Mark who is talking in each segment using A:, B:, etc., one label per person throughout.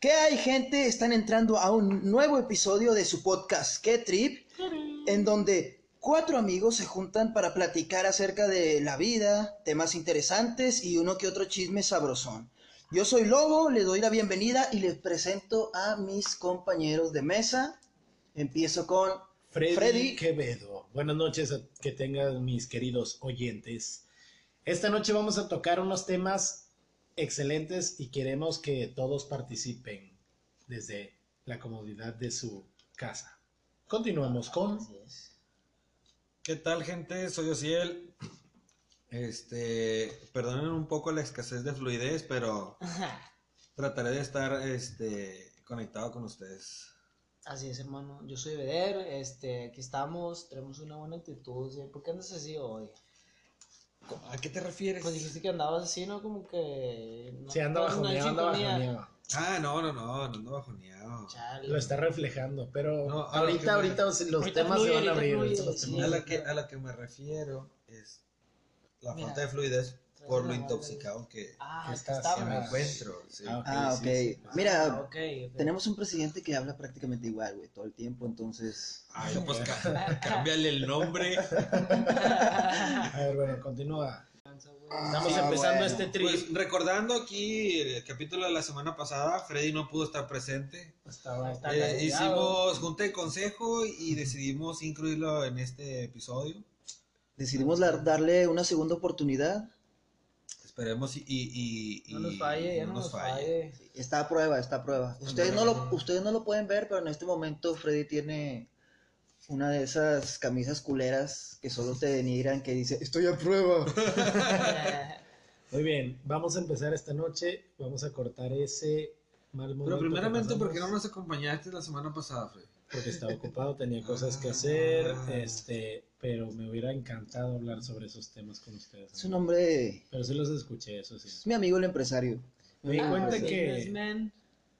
A: ¿Qué hay, gente? Están entrando a un nuevo episodio de su podcast, ¿Qué Trip? En donde cuatro amigos se juntan para platicar acerca de la vida, temas interesantes y uno que otro chisme sabrosón. Yo soy Lobo, le doy la bienvenida y les presento a mis compañeros de mesa. Empiezo con
B: Freddy,
A: Freddy.
B: Quevedo. Buenas noches a- que tengan mis queridos oyentes. Esta noche vamos a tocar unos temas excelentes y queremos que todos participen desde la comodidad de su casa. Continuamos con
C: ¿Qué tal, gente? Soy Ociel. Este, perdonen un poco la escasez de fluidez, pero trataré de estar este, conectado con ustedes.
D: Así es, hermano. Yo soy Beder, este, aquí estamos, tenemos una buena actitud. ¿sí? ¿Por qué andas así hoy?
C: ¿A qué te refieres?
D: Pues dijiste que andabas así, ¿no? Como que... No,
B: si anda bajoneado, anda bajoneado.
C: Ah, no, no, no, no ando bajoneado.
D: Chale.
B: Lo está reflejando, pero
C: No,
B: ahorita,
C: me-
B: ahorita los
D: Ahorita
B: temas
D: fluye,
B: se van a abrir.
D: fluye, sí.
C: A la que, a la que me refiero es la
D: Mira.
C: falta de fluidez por lo
D: madre.
C: intoxicado que,
D: Ah,
B: que
D: estaba...
C: que me
B: Ah.
C: encuentro. sí.
B: Ah, ok,
A: Ah,
B: sí,
A: ok.
B: sí.
A: Mira,
D: Ah,
A: tenemos un presidente que habla prácticamente igual, güey, todo el tiempo, entonces...
C: Ay, pues cámbiale el nombre.
B: A ver, bueno, continúa. Estamos
A: Ah,
B: empezando
A: bueno.
B: este trip.
C: Pues recordando aquí el capítulo de la semana pasada, Freddy no pudo estar presente.
B: Estaba-
D: Está
C: Eh,
D: castigado.
C: hicimos junta de consejo y decidimos incluirlo en este episodio.
A: Decidimos dar- darle una segunda oportunidad.
C: Esperemos y, y, y-
D: No nos
C: y
D: falle, ya no nos falle.
A: Está a prueba, está a prueba. Ustedes no, lo, ustedes no lo pueden ver, pero en este momento Freddy tiene una de esas camisas culeras que solo te denigran, que dice, estoy a prueba.
B: Muy bien, vamos a empezar esta noche. Vamos a cortar ese mal momento.
C: Pero primeramente, ¿por qué no nos acompañaste la semana pasada, Freddy?
B: Porque estaba ocupado, tenía cosas que hacer, este, pero me hubiera encantado hablar sobre esos temas con ustedes.
A: Es un hombre,
B: Pero sí los escuché, eso sí.
A: es mi amigo el empresario.
B: Me di
D: Ah,
B: cuenta
D: sí,
B: que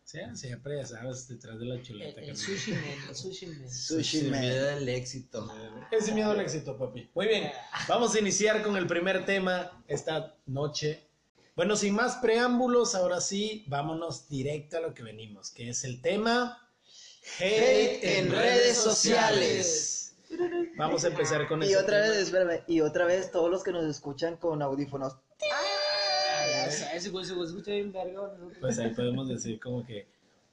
B: sí, siempre, ya sabes, detrás de la
D: El,
B: chuleta.
D: el
B: carnal.
D: sushi man, el sushi man.
A: Sushi Man.
C: me da el éxito.
B: Ese miedo al éxito, papi. Muy bien, vamos a iniciar con el primer tema esta noche. Bueno, sin más preámbulos, ahora sí, vámonos directo a lo que venimos, que es el tema
A: Hate en redes sociales.
B: Vamos a empezar con
A: Y otra
B: tema.
A: vez, espérame, y otra vez todos los que nos escuchan con audífonos.
B: Pues ahí podemos decir como que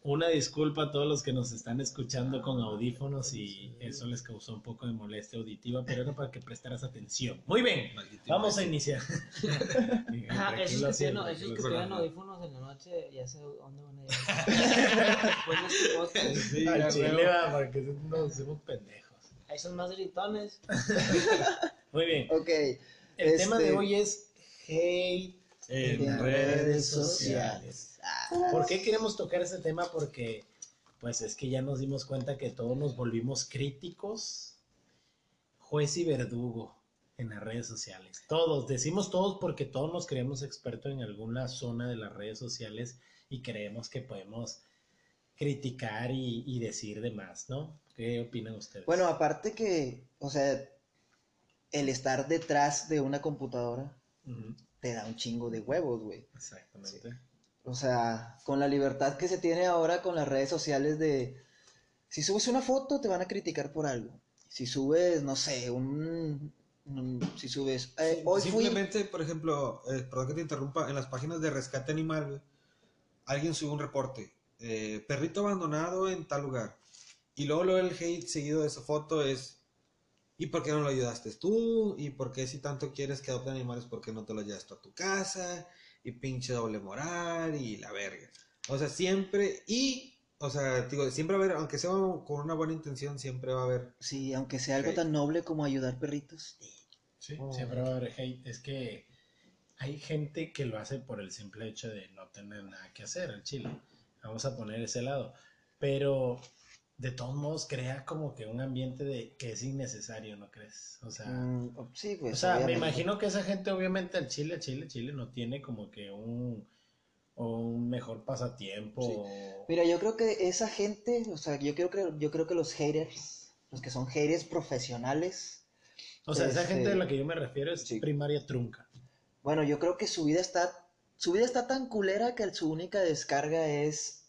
B: una disculpa a todos los que nos están escuchando con audífonos y eso les causó un poco de molestia auditiva, pero era para que prestaras atención. Muy bien,
C: Maldito
B: vamos a iniciar.
D: Ajá, esos que tienen, esos que audífonos en la noche, ya sé dónde van a ir. Después de este podcast,
C: Sí,
B: Al chile, va, porque nos hacemos pendejos.
D: Ahí son más gritones.
B: Muy bien,
A: Ok.
B: el
A: Este-
B: tema de hoy es hate
C: En
A: En
C: redes
A: redes
B: sociales.
A: sociales. Ah,
B: ¿Por qué queremos tocar ese tema? Porque, pues es que ya nos dimos cuenta que todos nos volvimos críticos, juez y verdugo en las redes sociales. Todos, decimos todos porque todos nos creemos expertos en alguna zona de las redes sociales y creemos que podemos criticar y, y decir de más, ¿no? ¿Qué opinan ustedes?
A: Bueno, aparte que, o sea, el estar detrás de una computadora te da un chingo de huevos, güey.
B: exactamente.
A: O sea, con la libertad que se tiene ahora con las redes sociales de... Si subes una foto te van a criticar por algo. Si subes, no sé, un... un- si subes... eh, hoy fui...
C: Simplemente, por ejemplo, eh, perdón que te interrumpa, en las páginas de rescate animal, güey, alguien sube un reporte, eh, perrito abandonado en tal lugar, y luego, luego el hate seguido de esa foto es, ¿y por qué no lo ayudaste tú? ¿Y por qué si tanto quieres que adopten animales, por qué no te lo llevas tú a tu casa? Y pinche doble moral y la verga. O sea, siempre, y, o sea, digo, siempre va a haber, aunque sea con una buena intención, siempre va a haber
A: Sí, aunque sea algo tan noble como ayudar perritos.
B: Sí,
D: Oh.
B: siempre va a haber hate. Es que hay gente que lo hace por el simple hecho de no tener nada que hacer al chile. Vamos a poner ese lado. Pero de todos modos crea como que un ambiente de que es innecesario, ¿no crees? O sea,
A: Mm, sí, pues...
B: o sea, me imagino que esa gente obviamente al Chile, Chile, Chile no tiene como que un, un mejor pasatiempo.
C: Sí.
B: o-
A: Mira, yo creo que esa gente, o sea, yo creo que, yo creo que los haters, los que son haters profesionales,
B: O sea, esa
A: Este,
B: gente a la que yo me refiero es
A: sí.
B: primaria trunca.
A: bueno, yo creo que su vida está, su vida está tan culera que su única descarga es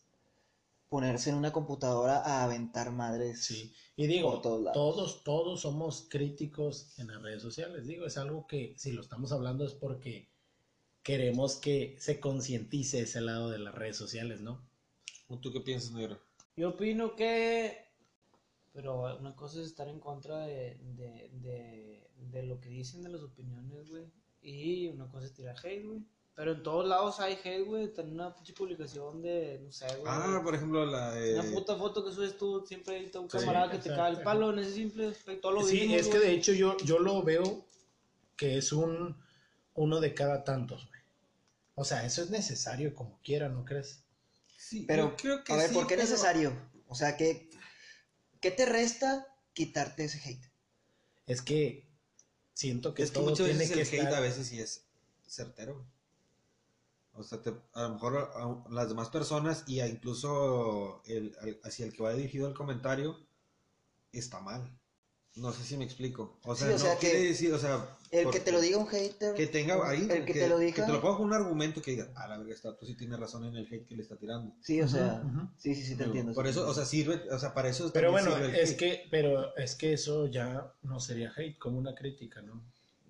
A: ponerse en una computadora a aventar madres.
B: Sí, y digo,
A: Por todos lados.
B: todos, todos somos críticos en las redes sociales. Digo, es algo que si lo estamos hablando es porque queremos que se concientice ese lado de las redes sociales, ¿no?
C: ¿Tú qué piensas, negro?
D: Yo opino que. Pero una cosa es estar en contra de, de, de, de lo que dicen, de las opiniones, güey. Y una cosa es tirar hate, güey. Pero en todos lados hay hate, güey. Tener una pinche publicación de, no sé, güey.
C: Ah, por ejemplo, la de...
D: Una puta foto que subes tú, siempre hay un
B: Sí,
D: camarada que te cae el palo en ese simple aspecto. Lo
B: Sí, es que
D: güey.
B: de hecho yo, yo lo veo que es un uno de cada tantos, güey. O sea, eso es necesario como quiera, ¿no crees?
C: Sí,
A: Pero,
C: yo creo que
A: a ver,
C: sí,
A: ¿por qué es
C: pero-
A: necesario? O sea, ¿qué, ¿qué te resta quitarte ese hate?
B: Es que siento que
C: Es que
B: todo
C: muchas
B: tiene
C: veces
B: que
C: el hate a veces sí es certero. O sea, te- a lo mejor a, a las demás personas y a incluso el, al- hacia el que va dirigido el comentario está mal. No sé si me explico. O sea,
A: Sí, o
C: no
A: sea,
C: quiere
A: que
C: decir, o sea,
A: El que te lo diga un hater.
C: que tenga ahí,
A: El que te lo diga.
C: que te lo ponga con un argumento que diga, a la verga, está, tú sí tienes razón en el hate que le está tirando.
A: Sí, o sea, sí, sí, sí, te entiendo.
C: Por
A: sí,
C: eso, o sea, sirve, o sea, para eso
B: Pero bueno,
C: sirve el
B: es
C: hate.
B: que, pero es que eso ya no sería hate, como una crítica, ¿no?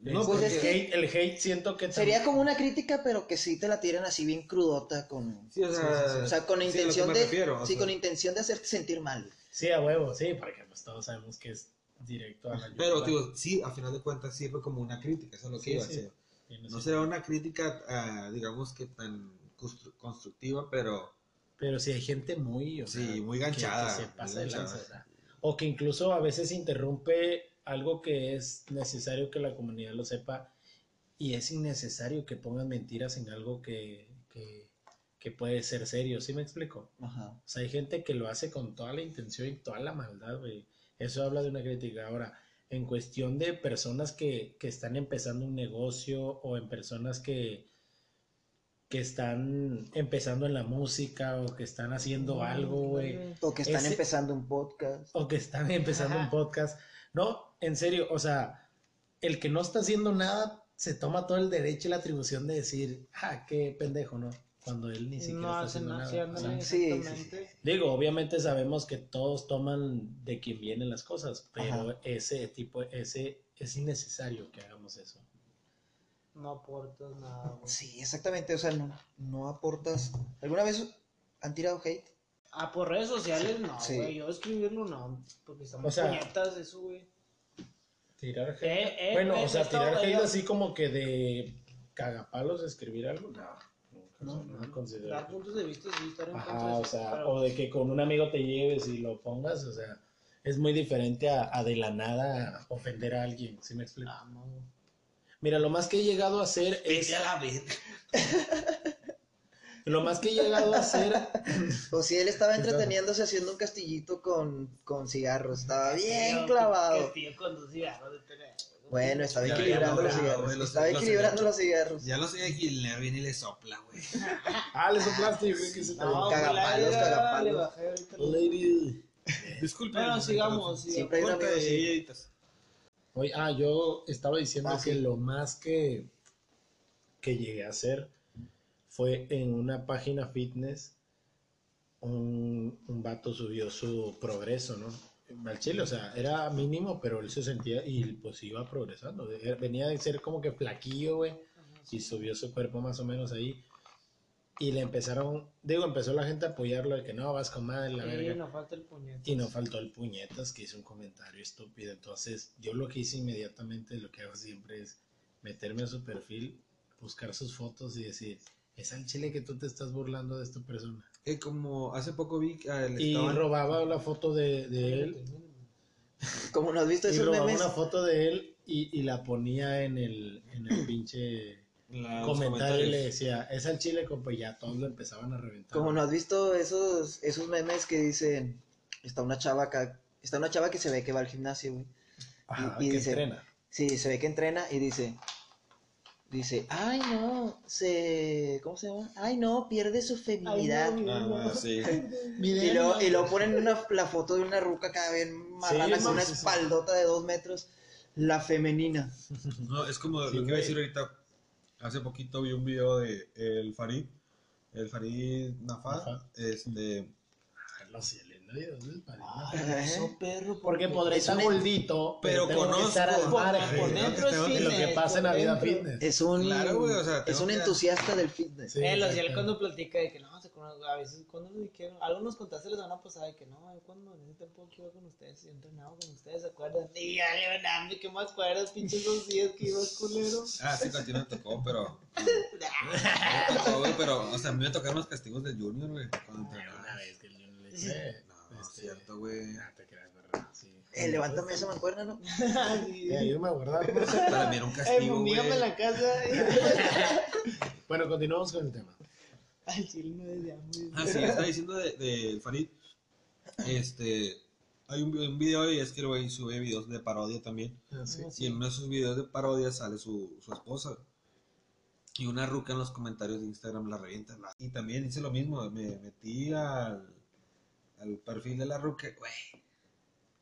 C: No,
B: Es-
A: pues
B: el,
A: es que-
B: hate, el hate siento que
A: Sería como una crítica, pero que sí te la tiran así bien crudota con...
C: Sí, o sea,
B: Sí, sí, sí.
A: O sea, con
C: sí,
A: intención de...
C: refiero,
A: sí,
C: sea.
A: con intención de hacerte sentir mal.
B: Sí, a huevo, sí, porque pues todos sabemos que es directo a la
C: Pero, digo, sí, a final de cuentas sirve como una crítica, eso es lo que
B: Sí,
C: iba a
B: sí.
C: decir. No será una crítica, ah, digamos que tan constru- constructiva, pero
B: Pero si hay gente muy, o
C: Sí,
B: sea,
C: muy ganchada,
B: que se
C: muy
B: pasa de lanza, o que incluso a veces interrumpe algo que es necesario que la comunidad lo sepa y es innecesario que pongan mentiras en algo que, que, que puede ser serio, ¿sí me explico?
A: Ajá.
B: O sea, hay gente que lo hace con toda la intención y toda la maldad, güey. Eso habla de una crítica. Ahora, en cuestión de personas que, que están empezando un negocio o en personas que, que están empezando en la música o que están haciendo algo, güey.
A: O que están
B: Ese-
A: empezando un podcast.
B: O que están empezando un podcast. No, en serio, o sea, el que no está haciendo nada se toma todo el derecho y la atribución de decir, ah, qué pendejo, ¿no? Cuando él ni siquiera
D: No
B: está haciendo
D: nada,
B: O sea,
A: Sí, sí,
D: exactamente.
B: Digo, obviamente sabemos que todos toman de quien vienen las cosas, pero
A: Ajá.
B: ese tipo, ese es innecesario que hagamos eso.
D: No aportas nada, güey.
A: Sí, exactamente. O sea, no, no aportas... ¿Alguna vez han tirado hate?
D: Ah, por redes sociales no,
A: Sí.
D: güey. Yo escribirlo no, porque estamos
B: O sea,
D: puñetas eso, güey.
B: Tirar hate.
D: Eh, eh,
B: bueno,
D: eh,
B: o sea,
D: esto,
B: tirar hate
D: eh,
B: así como que de cagapalos escribir algo, no. nunca,
A: No,
B: sea, no
D: Dar
B: considero.
D: puntos de vista, sí, estar en
B: Ajá,
D: de
B: o
D: eso,
B: sea,
D: pero-
B: o de que con un amigo te lleves y lo pongas, o sea, es muy diferente a, a de la nada ofender a alguien, ¿sí me explico?
D: Ah, no.
B: Mira, lo más que he llegado a hacer es... Lo más que he llegado a hacer
A: O si él estaba entreteniéndose haciendo un castillito con, con cigarros. Estaba bien clavado.
D: Castillo con dos cigarros de tener.
A: Bueno, estaba
C: Ya,
A: equilibrando los cigarros.
C: los-
A: Estaba
C: los-
A: equilibrando los cigarros.
C: Ya lo sé, y el neo viene y le sopla, güey.
B: Ah, le soplaste, güey, que se te...
D: No,
A: Cagapalos, cagapalos.
B: Lady.
C: Disculpe.
D: Bueno, sigamos, sigamos.
A: Siempre hay un amigo así.
B: Oye, ah, yo estaba diciendo
A: Ah,
B: que
A: sí.
B: lo más que, que llegué a hacer fue en una página fitness, un, un vato subió su progreso, ¿no? Al chile, o sea, era mínimo, pero él se sentía y pues iba progresando. Venía de ser como que flaquillo, güey, y subió su cuerpo más o menos ahí. Y le empezaron, digo, empezó la gente a apoyarlo de que no, vas con madre, la
D: Sí,
B: verga.
D: no falta el puñetazo.
B: Y no faltó el puñetas que hizo un comentario estúpido. Entonces, yo lo que hice inmediatamente, lo que hago siempre es meterme a su perfil, buscar sus fotos y decir, es al chile que tú te estás burlando de esta persona.
C: Eh, como hace poco vi que ah,
B: Y
C: estaban-
B: robaba la foto de, de él,
A: Como no has visto
B: y robaba
A: memes.
B: una foto de él y, y la ponía en el, en el pinche comentario y le decía, es al chile, compa, y ya todos lo empezaban a reventar.
A: Como no has visto esos, esos memes que dicen, está una chava acá, está una chava que se ve que va al gimnasio, güey.
B: Ajá,
A: y
B: que
A: dice-
B: entrena.
A: Sí, se ve que entrena y dice, dice, ay no, se, ¿cómo se llama? Ay no, pierde su feminidad.
C: Ah, sí.
A: Y luego, y luego ponen una, la foto de una ruca acá bien marrana
B: Sí,
A: con una espaldota de dos metros, la femenina.
C: No, es como
B: Sí,
C: lo que iba a decir ahorita. Hace poquito vi un video de el Farid, el Farid Nafad. este,
B: sí,
A: Ay,
D: Eso, perro.
B: Porque podré
A: Es
B: estar
A: un-
B: gordito,
C: Pero
B: pero
C: conozco-
B: estar al
D: Por,
B: margen
D: por
C: Sí,
D: dentro es
B: de lo
D: fitness.
B: que pasa en la vida fitness.
A: Es un,
C: Claro, güey, o sea,
A: es un
C: que-
A: entusiasta del fitness.
B: Sí,
D: Eh, los y él cuando platica de que no, se conoce, a veces cuando nos dijeron, algo nos contaste la semana pasada de que no, yo cuando en ese tiempo que iba con ustedes, yo entrenaba con ustedes, ¿se acuerdan? Y ya, Leonardo, ¿qué me acuerdas, pinches dos días que ibas culero?
C: Ah, sí, contigo me tocó, pero. me tocó, güey, pero, o sea, a mí me tocaron los castigos del Junior, güey. Cuando
B: Bueno,
C: entrenaba.
B: Una vez que el Junior le dije.
C: No, es
B: este,
C: cierto, güey.
B: te creas, ¿verdad? Sí.
A: Eh, levántame esa mancuerna, ¿no?
D: Sí.
B: Eh, ayúdame a guardar. ¿no?
C: Para mí era un
D: Eh,
C: castigo, güey.
D: en la casa.
B: Bueno, continuamos con el tema.
D: Al chile no
C: Ah, sí, estaba diciendo de, de Farid. Este. Hay un, un video y es que el güey sube videos de parodia también.
B: Ah, sí.
C: Y en uno de sus videos de parodia sale su, su esposa. Y una ruca en los comentarios de Instagram la revienta. Y también hice lo mismo. Me metí al, al perfil de la ruca. Güey,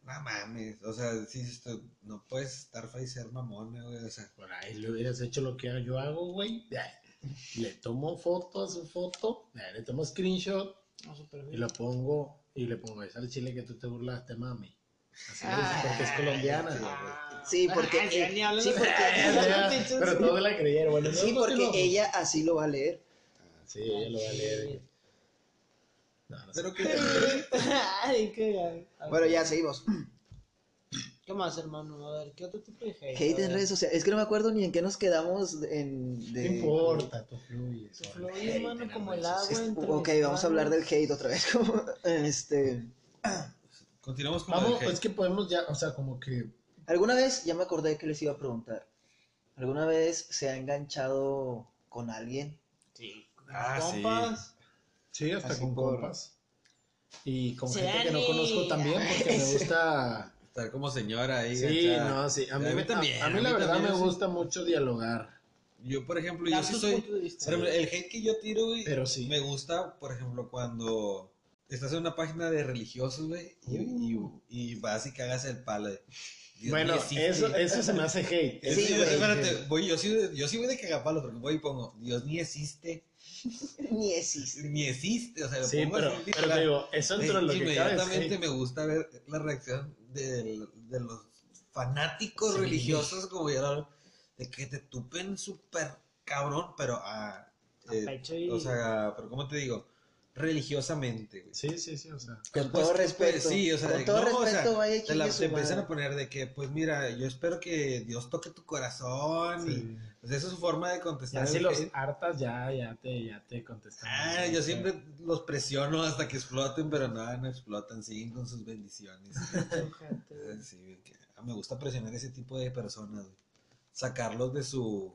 C: no mames. O sea, sí, esto, no puedes estar fea y ser mamona, güey. O sea,
B: Por ahí le hubieras hecho lo que yo hago, güey. Le tomo foto a su foto, le tomo screenshot y lo pongo y le pongo, es al chile que tú te burlaste, mami. Así
D: Ah,
B: es, porque es colombiana.
C: sí,
B: güey.
D: Ah,
A: Sí, porque-
D: ah, ya ni hablan
A: sí, porque-
B: Ya,
D: Pinches-
B: Pero todos la creyeron. Bueno,
A: Sí,
B: no,
A: porque ella así lo va a leer.
B: Sí, ella lo va a leer. No, no sé.
C: pero que.
D: Ay, qué
A: Bueno, ya seguimos.
D: ¿Qué más, hermano? A ver, ¿qué otro tipo de hate?
A: Hate en redes sociales. Es que no me acuerdo ni en qué nos quedamos en...
B: No
A: De...
B: importa, tú fluyes.
D: Tú fluyes,
B: hate
D: mano,
B: en las
D: como el agua. entre
A: ok, vamos a hablar del hate otra vez. como, este...
C: Continuamos con
B: Vamos,
C: el hate.
B: es que podemos ya, o sea, como que.
A: ¿Alguna vez, ya me acordé que les iba a preguntar, ¿alguna vez se ha enganchado con alguien?
D: Sí.
C: Ah, sí.
B: Sí, hasta
A: Así
B: con
A: por-
B: compas. Y con
D: Se
B: gente que no conozco también, porque me gusta.
C: Estar como señora ahí.
B: Sí, no, sí. A mí,
C: A mí también,
B: A, a mí
C: a
B: la
C: mí
B: verdad
C: también,
B: me
C: sí.
B: gusta mucho dialogar.
C: Yo, por ejemplo, yo sí soy. ejemplo, el hate que yo tiro, güey.
B: Pero sí.
C: Me gusta, por ejemplo, cuando estás en una página de religiosos, güey, y, y, y vas y cagas el palo. de, Dios
B: bueno,
C: mío,
B: eso, eso se me hace hate.
C: Sí,
A: Sí,
C: güey,
A: güey.
C: espérate, voy, yo, sí, yo sí voy de cagapalos porque voy y pongo, Dios ni existe,
A: Ni existe.
C: ni existe, o sea, lo
B: Sí,
C: pongo
B: pero,
C: así,
B: pero
C: literal.
B: digo, eso dentro de lo que
C: Inmediatamente me gusta ver la reacción de, de los fanáticos
B: Sí.
C: religiosos, como ya lo hablan, de que te tupen súper cabrón, pero a,
D: A
C: eh,
D: pecho y-
C: o sea, pero ¿cómo te digo? Religiosamente, güey.
B: Sí, sí, sí, o sea.
A: Con
C: Pues,
A: todo
C: pues,
A: respeto.
C: sí, o sea,
A: con
C: de-
A: todo
C: no, o sea,
A: respeto, vaya
C: Te, la- te empiezan a poner de que, pues mira, yo espero que Dios toque tu corazón. Y, pues esa es su forma de
B: Ya
C: contestar.
B: si
C: el
B: los hartas, ya, ya te, ya te contestan.
C: Ah, yo siempre los presiono hasta que exploten, pero nada, no explotan, siguen con sus bendiciones. Sí, ah, me gusta presionar ese tipo de personas, güey. sacarlos de su...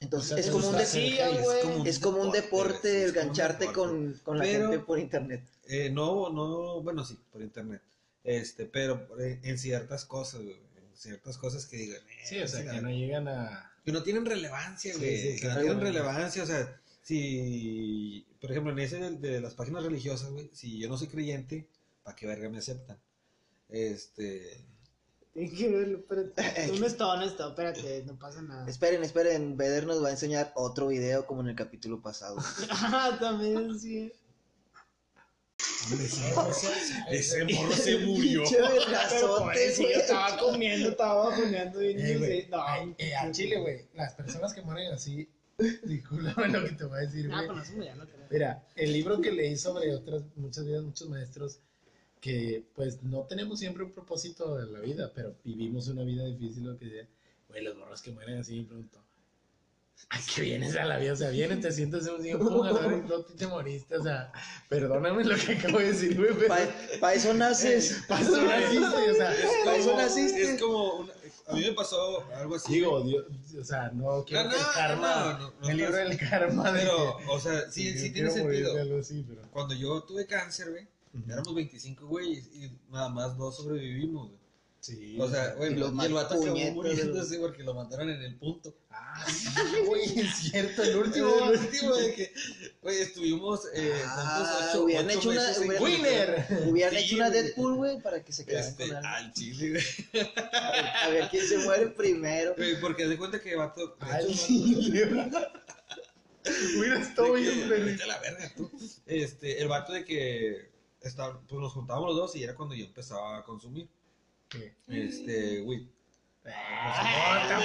A: Entonces
B: O sea,
A: es como un,
B: gusta
A: de-
D: Sí,
C: es
D: güey.
C: como
A: es como un deporte el gancharte
C: deporte.
A: con, con la
C: Pero-
A: gente por internet.
C: Eh, no, no, bueno, sí, por internet. Este, pero eh, en ciertas cosas, güey, en ciertas cosas que digan... eh,
B: Sí, o sea,
C: sí,
B: que no llegan a.
C: que no tienen relevancia, güey.
B: sí,
C: que
B: claro.
C: no tienen relevancia, o sea, si, por ejemplo, en ese de, de las páginas religiosas, güey, si yo no soy creyente, ¿para qué verga me aceptan? Este,
D: Tienes que verlo, espérate. Un esto, un esto, espérate, no pasa nada.
A: Esperen, esperen, Beder nos va a enseñar otro video como en el capítulo pasado.
D: Ah, también sí.
C: ese morro se murió.
D: Pero
A: güey.
D: estaba comiendo, estaba bajoneando bien.
B: Eh, güey,
D: sí, no,
B: ay, eh, a Chile, güey, las personas que mueren así, discúlpame lo que te voy a decir,
D: No,
B: güey.
D: pues no no.
B: Mira, el libro que leí sobre otras, muchas vidas, muchos maestros, que pues no tenemos siempre un propósito en la vida, pero vivimos una vida difícil, lo que sea. Güey, los morros que mueren así, pronto. Ay, que vienes a la vida, o sea, vienes, te sientes en un sillón, a y no te, te moriste, o sea, perdóname lo que acabo de decir, güey, pero
A: Para eso naces.
B: pasó naciste, o sea,
A: Pa' eso naciste.
C: Es como, una- a mí me pasó algo así.
B: digo, Dios, o sea, no quiero
C: No,
B: que el
C: no,
B: karma,
C: no, no, no,
B: el libro
C: no.
B: del karma de
C: pero,
B: que-
C: o sea, sí, sí tiene sentido.
B: de algo así, pero...
C: Cuando yo tuve cáncer, güey, Éramos 25 güeyes y nada más dos sobrevivimos, güey.
B: Sí.
C: O sea, güey,
A: Y los
C: y el vato acabó
A: puñetas,
C: muriéndose porque lo mataron en el punto.
B: Ah, sí, güey, es cierto, el último.
C: El último de que, güey, estuvimos eh,
A: Ah,
C: ocho,
A: hubieran
C: ocho
A: hecho una- hubieran-
B: ¡Winner!
A: Hubieran
C: Sí,
A: hecho una
C: güey.
A: Deadpool, güey, para que se quedaran
C: Este,
A: con algo.
C: al chile, güey.
A: A ver, a ver quién se muere primero.
C: Güey, Porque haz de cuenta que el vato.
B: Al chile. Hubiera estado bien
C: la verga tú. Este, el vato de que está- pues nos juntábamos los dos y era cuando yo empezaba a consumir.
B: ¿Qué?
C: Este, weed.
B: Ah,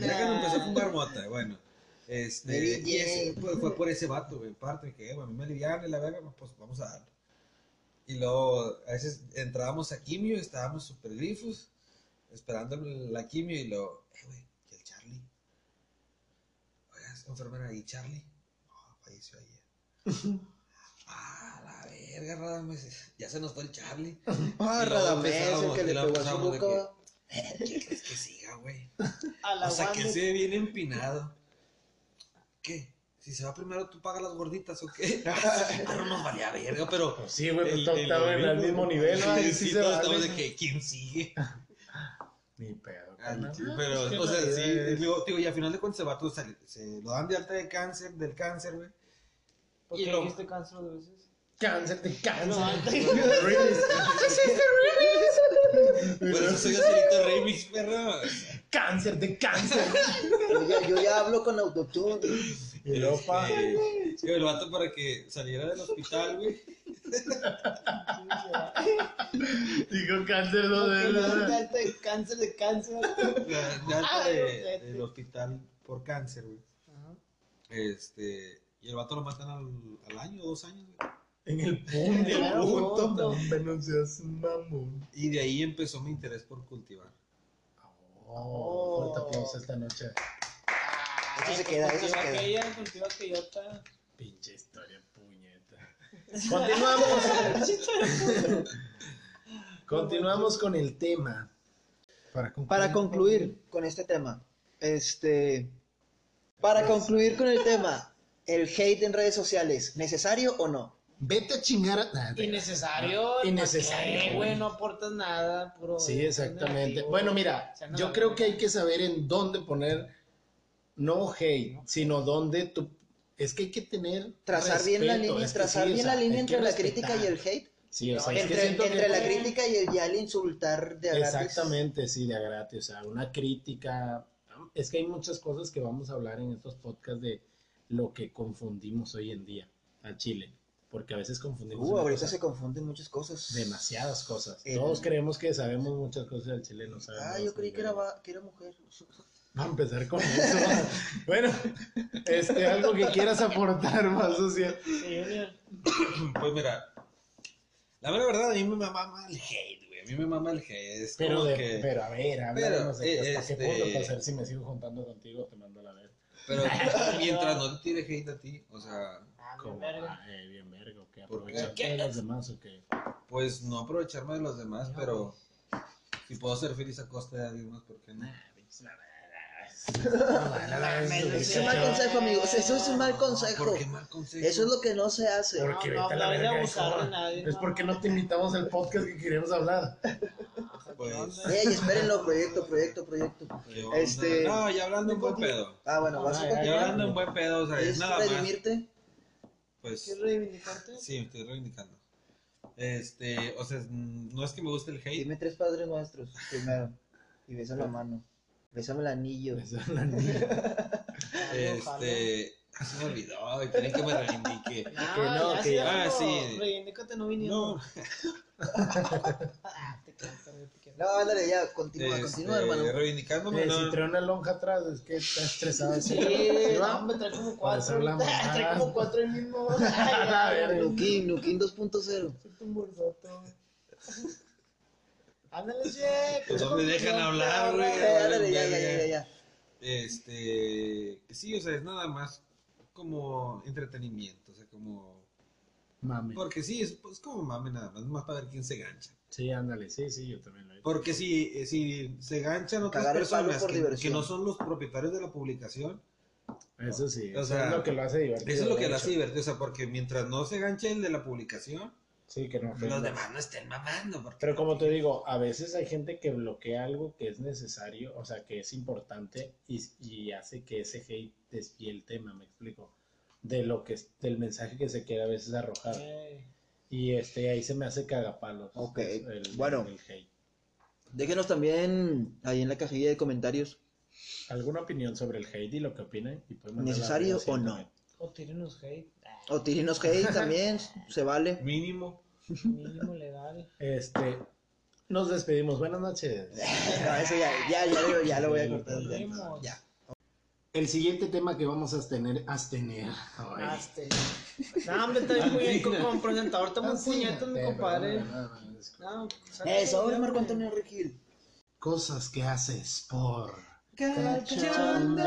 C: Ya cuando empecé a fumar mota, bueno. Este, y ese, pues, fue por ese vato, güey, en parte, que, bueno, a mí me alivian y la verga, pues vamos a darle. Y luego, a veces entrábamos a quimio, estábamos súper grifos, esperando la quimio y luego, eh, güey, ¿y el Charlie? Oiga, enfermera, ¿y Charlie? No, falleció ayer. ah, verga, Radames, ya se nos fue el Charlie.
A: Ah, el
C: empezábamos,
A: que le pegó a su boca.
C: ¿Qué crees que siga, güey?
D: A
C: O sea, que se ve bien empinado. ¿Qué? Si se va primero, ¿tú pagas las gorditas o qué? Ah, no nos valía verga, pero...
B: Pues sí, güey, pues
C: el-
B: todos
C: el
B: estaban en el
C: algoritmo,
B: mismo nivel, ¿no?
C: Sí,
B: sí
C: todos de que, ¿quién sigue?
B: Ni pedo,
C: Ah,
B: carnal.
C: sí, Pero,
B: qué
C: o sea, sí, digo, digo, y al final de cuentas se va todo, se, se lo dan de alta de cáncer, del cáncer, güey.
D: ¿Por
C: y
D: qué
C: lo-
D: dijiste cáncer dos veces?
B: Cáncer de cáncer.
D: No,
B: Remix.
C: Por eso soy Gacerito Remix, perro.
B: Cáncer de cáncer.
A: Yo ya, yo ya hablo con autotune.
B: Y luego.
C: Este, el vato para que saliera del hospital, güey.
B: Dijo cáncer dos
D: ¿Por qué le dan de de cáncer de cáncer?
C: La-
D: Ah,
C: de- del hospital por cáncer, güey.
D: Ajá.
C: Este, y el vato lo matan al, al año, dos años, güey.
B: En el punto. Punto.
D: punto.
B: Hombre, no seas mamón.
C: Y de ahí empezó mi interés por cultivar.
B: Oh, fuerte aplauso esta noche.
A: Eso se queda, eso se
D: Cultiva
A: queda.
D: aquella, cultiva aquellota.
B: Pinche historia, puñeta. Continuamos. Continuamos con el tema. Para concluir.
A: Para concluir con este tema, este, para concluir con el tema, el hate en redes sociales, ¿necesario o no?
B: Vete a chingar a. Nah,
D: Innecesario.
B: Innecesario,
D: ¿para qué,
B: güey.
D: No aportas nada, puro.
B: Sí, exactamente.
D: negativo.
B: Bueno, mira, yo creo que hay que saber en dónde poner, no hate, sino dónde tú, es que hay que tener
A: Trazar bien la línea,
B: es que
A: trazar
B: sí, o
A: bien
B: sea,
A: la línea entre la crítica y el hate.
B: Sí, o sea, es que
A: Entre,
B: que-
A: la crítica y el ya el insultar de a gratis.
B: Exactamente, sí, de a gratis, o sea, una crítica, es que hay muchas cosas que vamos a hablar en estos podcasts de lo que confundimos hoy en día al Chile, porque a veces confundimos
A: Uh, ahorita
B: cosa-
A: se confunden muchas cosas.
B: demasiadas cosas.
A: El-
B: Todos creemos que sabemos muchas cosas del Chile, no sabemos.
A: Ah, yo creí que era, va- que era mujer.
B: Vamos a empezar con eso. bueno, este, algo que quieras aportar más social.
C: Pues mira, la mera verdad, a mí me mama el hate, güey. A mí me mama el hate. Es
B: Pero,
C: como
B: de,
C: que...
B: pero a ver,
C: Pero,
B: háblanos de
C: eh,
B: hasta qué
C: este-
B: punto para saber si me sigo juntando contigo te mando a la ver.
C: Pero mientras no te tire hate a ti, o sea,
B: Como,
D: bien verga.
B: ah, eh, bien verga, ¿o qué?
C: ¿Por qué?
B: ¿Aprovecharte de los demás o qué?
C: pues no aprovecharme de los demás, pero si puedo ser feliz a costa de alguien más, ¿por qué no?
A: Es un mal consejo, amigos. Eso es un mal consejo. Eso es lo que no se hace.
B: Porque
D: No,
B: a
D: no,
B: la
D: no
B: verga,
D: de nadie,
B: Es
D: no.
B: porque no te invitamos al podcast que queríamos hablar.
C: Pues,
A: Ey, espérenlo, proyecto, proyecto, proyecto. Este-
C: No, ya hablando en buen pedo.
A: Ah, bueno, vas a
B: Ah,
C: Ya
A: continuar.
C: hablando en buen pedo, o sea, es
A: ¿Es
C: nada más. Pues,
D: ¿Quieres reivindicarte?
C: sí, me estoy reivindicando. Este, o sea, no es que me guste el hate.
A: Dime tres padres nuestros primero. Y besa la mano. Bésame el anillo.
B: Esa es la niña.
C: Este, se me olvidó, y quieren que me reivindique.
D: Ah,
B: Que no, que ya-
C: Ah,
D: no,
C: sí.
D: Reivindícate no viniendo.
C: No,
D: Ah, te quiero, te quiero.
A: No, ándale, ya, continúa,
C: este,
A: continúa, hermano.
C: reivindicándome,
B: Eh,
C: no.
B: si trae una lonja atrás, es que está estresado.
D: Sí,
B: ¿Sí va?
D: hombre, trae como cuatro.
B: hablamos.
D: Trae como cuatro el mismo.
A: Nukin, Nukin 2.0.
D: Suelta un borsote. Ándale, che.
C: Pues no me dejan hablar, güey.
A: Ándale, ya, ya, ya, ya, ya.
C: Este, sí, o sea, es nada más como entretenimiento, o sea, como...
B: Mame.
C: Porque sí, es, es como mame nada más, más para ver quién se gancha.
B: Sí, ándale, sí, sí, yo también lo he hecho.
C: Porque si, eh, si se ganchan otras
A: Cagar el palo
C: personas
A: por
C: que,
A: diversión.
C: que no son los propietarios de la publicación,
B: Eso sí,
C: O
B: eso
C: sea,
B: es lo que lo hace divertido.
C: eso es lo que lo hace divertido, o sea, porque mientras no se ganche el de la publicación,
B: Sí, que no
C: los demás no estén mamando. Porque...
B: Pero como te digo, a veces hay gente que bloquea algo que es necesario, o sea, que es importante y, y hace que ese hate desvíe el tema, me explico, de lo que es, del mensaje que se quiere a veces arrojar. Y este ahí se me hace cagapalos.
A: Ok,
B: el-
A: bueno.
B: el hate.
A: Déjenos también ahí en la cajilla de comentarios.
B: ¿Alguna opinión sobre el hate y lo que? Y la
A: ¿Necesario o no?
D: O tírenos hate.
A: O tírenos hate también, se vale.
C: Mínimo.
D: mínimo legal.
B: Este, nos despedimos. Buenas noches.
A: No, eso ya, ya, ya, lo- ya lo voy a cortar. ya.
B: El siguiente tema que vamos a tener, a tener.
D: No, hombre, está bien muy como, como presentador, está muy puñeto, mi
B: eh,
D: compadre.
B: pero no, no, no, es-
D: No, saca
A: Eso, ahora Marco Antonio Regil.
B: Cosas que haces por
A: Cachonda.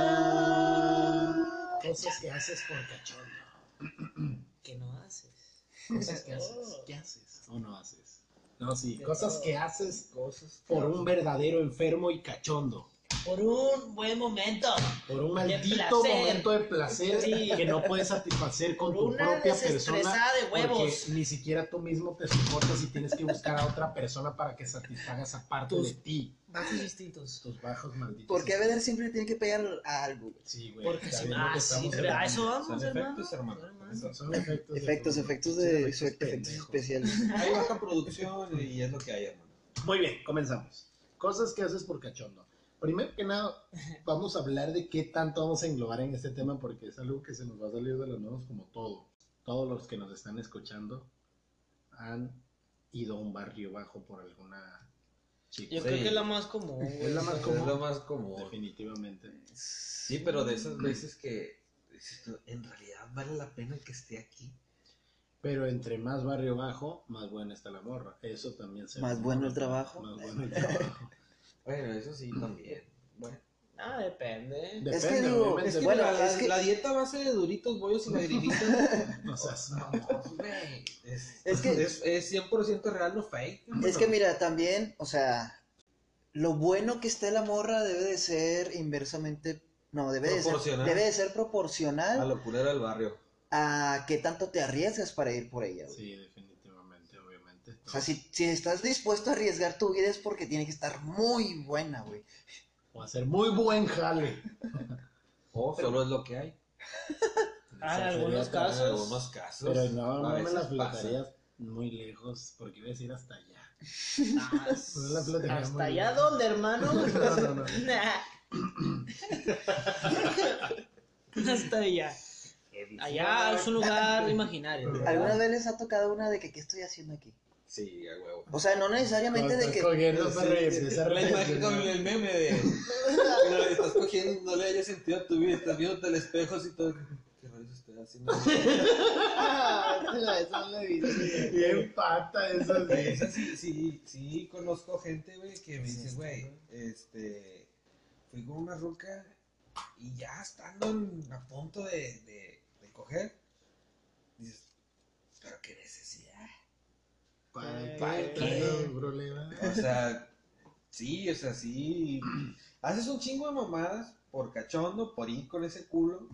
B: Cosas que haces por cachondo.
D: Que no haces.
B: Cosas que haces. ¿Qué haces o no haces? No, sí. Cosas que haces
D: Cosas.
B: por un verdadero enfermo y cachondo.
D: Por un buen momento.
B: Por un maldito momento de placer
D: Sí.
B: que no puedes satisfacer con
D: Por
B: tu
D: una
B: propia persona.
D: de huevos.
B: Porque ni siquiera tú mismo te soportas y tienes que buscar a otra persona para que satisfaga esa parte
D: Tus-
B: de ti.
D: Bajos distintos.
B: Tus bajos malditos.
A: ¿Por qué Vedder siempre tiene que pegar a algo?
B: Sí, güey.
D: Porque si ah, pero a eso vamos,
C: Son
D: hermano.
C: efectos, hermano.
B: Son- Son efectos. de
A: Efectos, efectos de
B: efectos
A: efectos especiales.
C: Hay baja producción y es lo que hay, hermano.
B: Muy bien, comenzamos. Cosas que haces por cachondo. Primero que nada, vamos a hablar de qué tanto vamos a englobar en este tema porque es algo que se nos va a salir de las manos como todo. Todos los que nos están escuchando han ido a un barrio bajo por alguna chica.
D: Yo
C: Sí.
D: creo que es la más común.
B: Es la más
C: Es
B: común.
C: lo más común.
B: Definitivamente.
C: Sí, pero de esas veces que en realidad vale la pena que esté aquí.
B: Pero entre más barrio bajo, más buena está la morra. Eso también se
A: Más bueno el trabajo.
B: Más bueno el trabajo.
C: Bueno, eso sí también. Bueno,
D: Ah, depende.
B: Depende,
A: Es que digo,
C: es que
A: Bueno,
C: la,
A: es que-
C: la dieta a base de duritos, bollos y lagrimitas.
B: No seas
C: es,
A: Es que-
C: es, es 100% real, no fake.
A: Es que mira, también, o sea, lo bueno que esté la morra debe de ser inversamente, no, debe de ser,
C: Proporcional.
A: debe de ser
C: A
A: proporcional
C: lo culero del barrio.
A: a qué tanto te arriesgas para ir por ella. güey.
B: Sí, definitivamente.
A: O sea, si, si estás dispuesto a arriesgar tu vida es porque tiene que estar muy buena, güey.
B: O hacer muy buen jale.
C: O solo es lo que hay.
D: Ah, en algunos
B: sería-
D: casos.
C: En algunos casos.
B: Pero no,
C: a
B: no me
C: veces
B: la
C: pasa.
B: muy lejos porque iba a decir hasta allá.
D: Ah,
B: No la flotaría muy
D: Hasta allá
B: lejos.
D: donde, hermano.
B: No, no, no.
D: Hasta allá. Allá es un lugar imaginario.
A: ¿Alguna vez les ha tocado una de que qué estoy haciendo aquí?
C: Sí, a huevo.
A: O sea, no necesariamente de
B: Estás
A: que...
B: cogiendo esa
C: Sí,
B: re-
C: sí,
B: esa
C: la imagen con el meme de. Pero estás cogiendo, no le hayas sentido a tu vida, estás viéndote al espejo así todo. ¿Qué rayos estoy haciendo?
B: Bien pata eso sí.
C: Esa sí, sí, sí, conozco gente, güey, que me dice, güey, este. Fui con una ruca y ya estando en- a punto de, de, de coger, dices, pero qué necesidad.
B: ¿Para
C: ¿Para
B: qué? problema?
C: O sea, sí, o sea, sí. Haces un chingo de mamadas por cachondo, por ir con ese culo.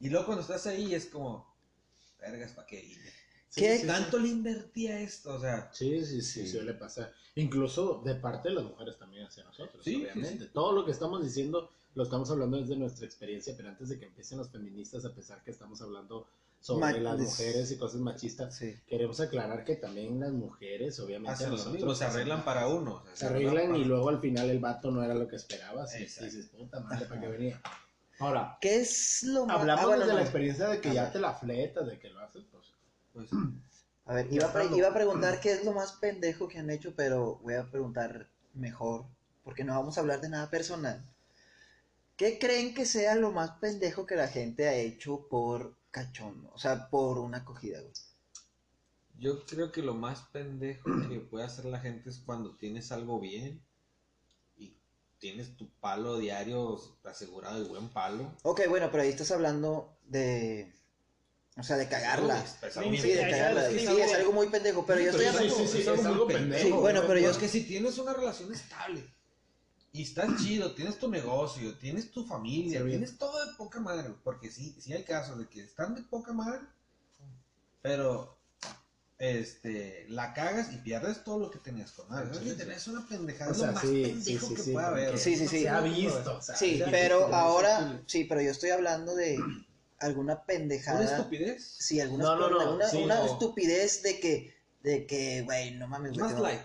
C: Y luego cuando estás ahí es como, vergas, ¿para qué?
A: ¿Qué?
B: sí,
C: Tanto le invertí a esto, o sea.
B: Sí, sí, sí,
C: Sí.
B: suele pasar. Incluso de parte de las mujeres también hacia nosotros,
C: Sí, sí,
B: obviamente.
C: sí.
B: Todo lo que estamos diciendo lo estamos hablando desde nuestra experiencia, pero antes de que empiecen los feministas, a pesar que estamos hablando sobre
A: Ma-
B: las mujeres y cosas machistas,
A: Sí.
B: queremos aclarar que también las mujeres, obviamente,
C: Hacen
B: a
C: lo
B: nosotros
C: mismo, se arreglan para uno. o sea,
B: Se arreglan y luego al final el vato no era lo que esperabas. Y dices, puta madre, ¿para qué venía? Ahora,
A: ¿Qué es lo más...
B: hablamos
A: ah, bueno, no.
B: la experiencia de que ya
A: ver.
B: te la fletas, de que lo haces, pues.
C: Pues,
A: A ver, iba a, pre- iba a preguntar qué es lo más pendejo que han hecho, pero voy a preguntar mejor, porque no vamos a hablar de nada personal. ¿Qué creen que sea lo más pendejo que la gente ha hecho por cachondo? O sea, por una acogida, güey.
C: yo creo que lo más pendejo que puede hacer la gente es cuando tienes algo bien y tienes tu palo diario asegurado de buen palo.
A: Ok, bueno, pero ahí estás hablando de... O sea, de cagarla.
C: Pues,
D: Sí,
A: de cagarla. Sí, es algo muy pendejo, pero yo estoy hablando...
B: sí, sí, sí, es algo pendejo.
A: Sí, bueno, pero yo-
C: Es que si tienes una relación estable y estás chido, tienes tu negocio, tienes tu familia,
B: Sí,
C: tienes todo de poca madre, porque sí, sí hay casos de que están de poca madre, pero este la cagas y pierdes todo lo que tenías con madre.
B: Sí,
C: tenés una pendejada,
B: O sea,
C: lo más
B: sí,
C: pendejo
B: sí, sí,
C: que
B: porque-
C: haber.
A: Sí, sí, sí.
B: Se ha visto. o sea,
A: Sí, pero ahora... Sí, pero yo estoy hablando de alguna
C: Una
A: pendejada...
C: estupidez.
A: Sí, alguna,
B: No, no, no,
A: una,
B: sí,
A: una
C: no.
A: estupidez de que, de que, güey, no mames, güey.
C: Más light.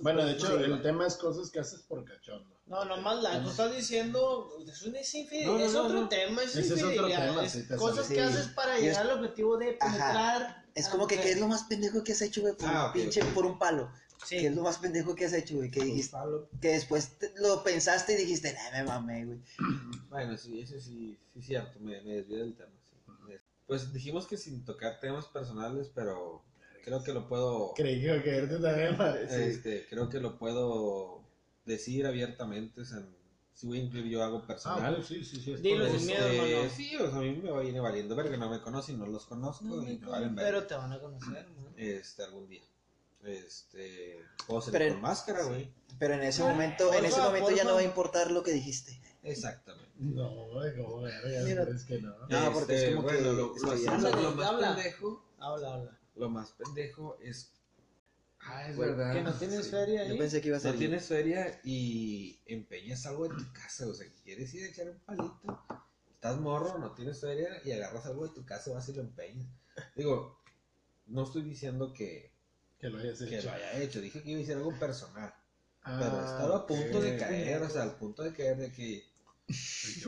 B: Bueno, de hecho, el tema es cosas que haces por cachondo.
D: No, nomás la, tú estás diciendo, es, un,
C: No, no,
D: es
C: no,
D: otro
C: no.
D: tema, es
B: Ese es otro
D: infidelidad,
B: tema,
D: es
B: sí, te
D: cosas que
A: Sí.
D: haces para llegar al objetivo de
A: Ajá.
D: penetrar.
A: Es como que. ¿qué es lo más pendejo que has hecho, güey? Por
C: Ah,
A: un
C: ok,
A: pinche, por un palo.
D: Sí.
A: ¿Qué es lo más pendejo que has hecho, güey? Que dijiste, que después te- lo pensaste y dijiste, nah, me mamé, güey.
C: Bueno, sí, eso sí, sí es cierto, me, me desvié del tema. sí. Pues dijimos que sin tocar temas personales, pero creo que lo puedo,
B: Creí que iba a caerte también,
C: este, creo que lo puedo decir abiertamente, o sea, si voy a incluir yo algo
B: Ah,
C: personal.
B: bueno, sí, sí, sí. es
D: Dilo sin
C: Este,
D: miedo, hermano.
C: Sí, o sea, a mí me viene valiendo verga, no me conocen, no los conozco
D: No,
C: y
D: no,
C: me valen verga.
D: pero te van a conocer, ¿no?
C: Este, algún día. Este, puedo salir
A: Pero-
C: con máscara, güey.
A: Pero en ese
D: Ah,
A: momento, en ese
D: porfa,
A: momento ya no va a importar lo que dijiste.
C: Exactamente.
B: No, güey, como verga, es que no.
A: No, porque es como que
C: Este, lo,
A: estoy
C: lo- lo- lo más
D: habla.
C: pendejo,
D: Habla, habla.
C: Lo más pendejo es Ah, es
A: Bueno,
C: verdad.
D: Que no tienes
C: Sí.
D: feria
A: Yo
D: ahí.
A: pensé que iba a ser.
C: No tienes feria y empeñas algo en tu casa, o sea, quieres ir a echar un palito, estás morro, no tienes feria y agarras algo de tu casa, vas y lo empeñas. Digo, no estoy diciendo que,
B: Que lo hayas
C: que
B: hecho.
C: lo haya hecho, dije que iba a ser algo personal,
B: Ah,
C: pero estaba a punto de caer, o sea, al punto de caer de que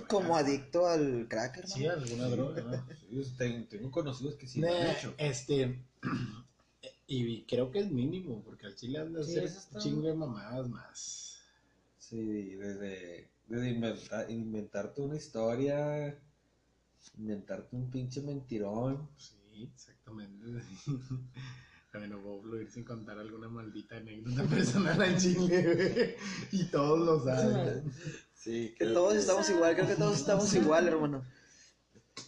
A: Como adicto al crack, hermano.
B: Sí, alguna droga, ¿no?
C: tengo, tengo conocidos que sí lo han hecho.
B: Este, y creo que es mínimo, porque al chile de
D: Sí,
B: hacer chingo de mamadas más.
C: Sí, desde, desde inventar, inventarte una historia, inventarte un pinche mentirón.
B: Sí, exactamente. Bueno, Bob ir sin contar alguna maldita anécdota personal al chile, güey. Y todos lo saben.
C: Sí,
A: Que todos estamos igual, creo que todos estamos igual, hermano.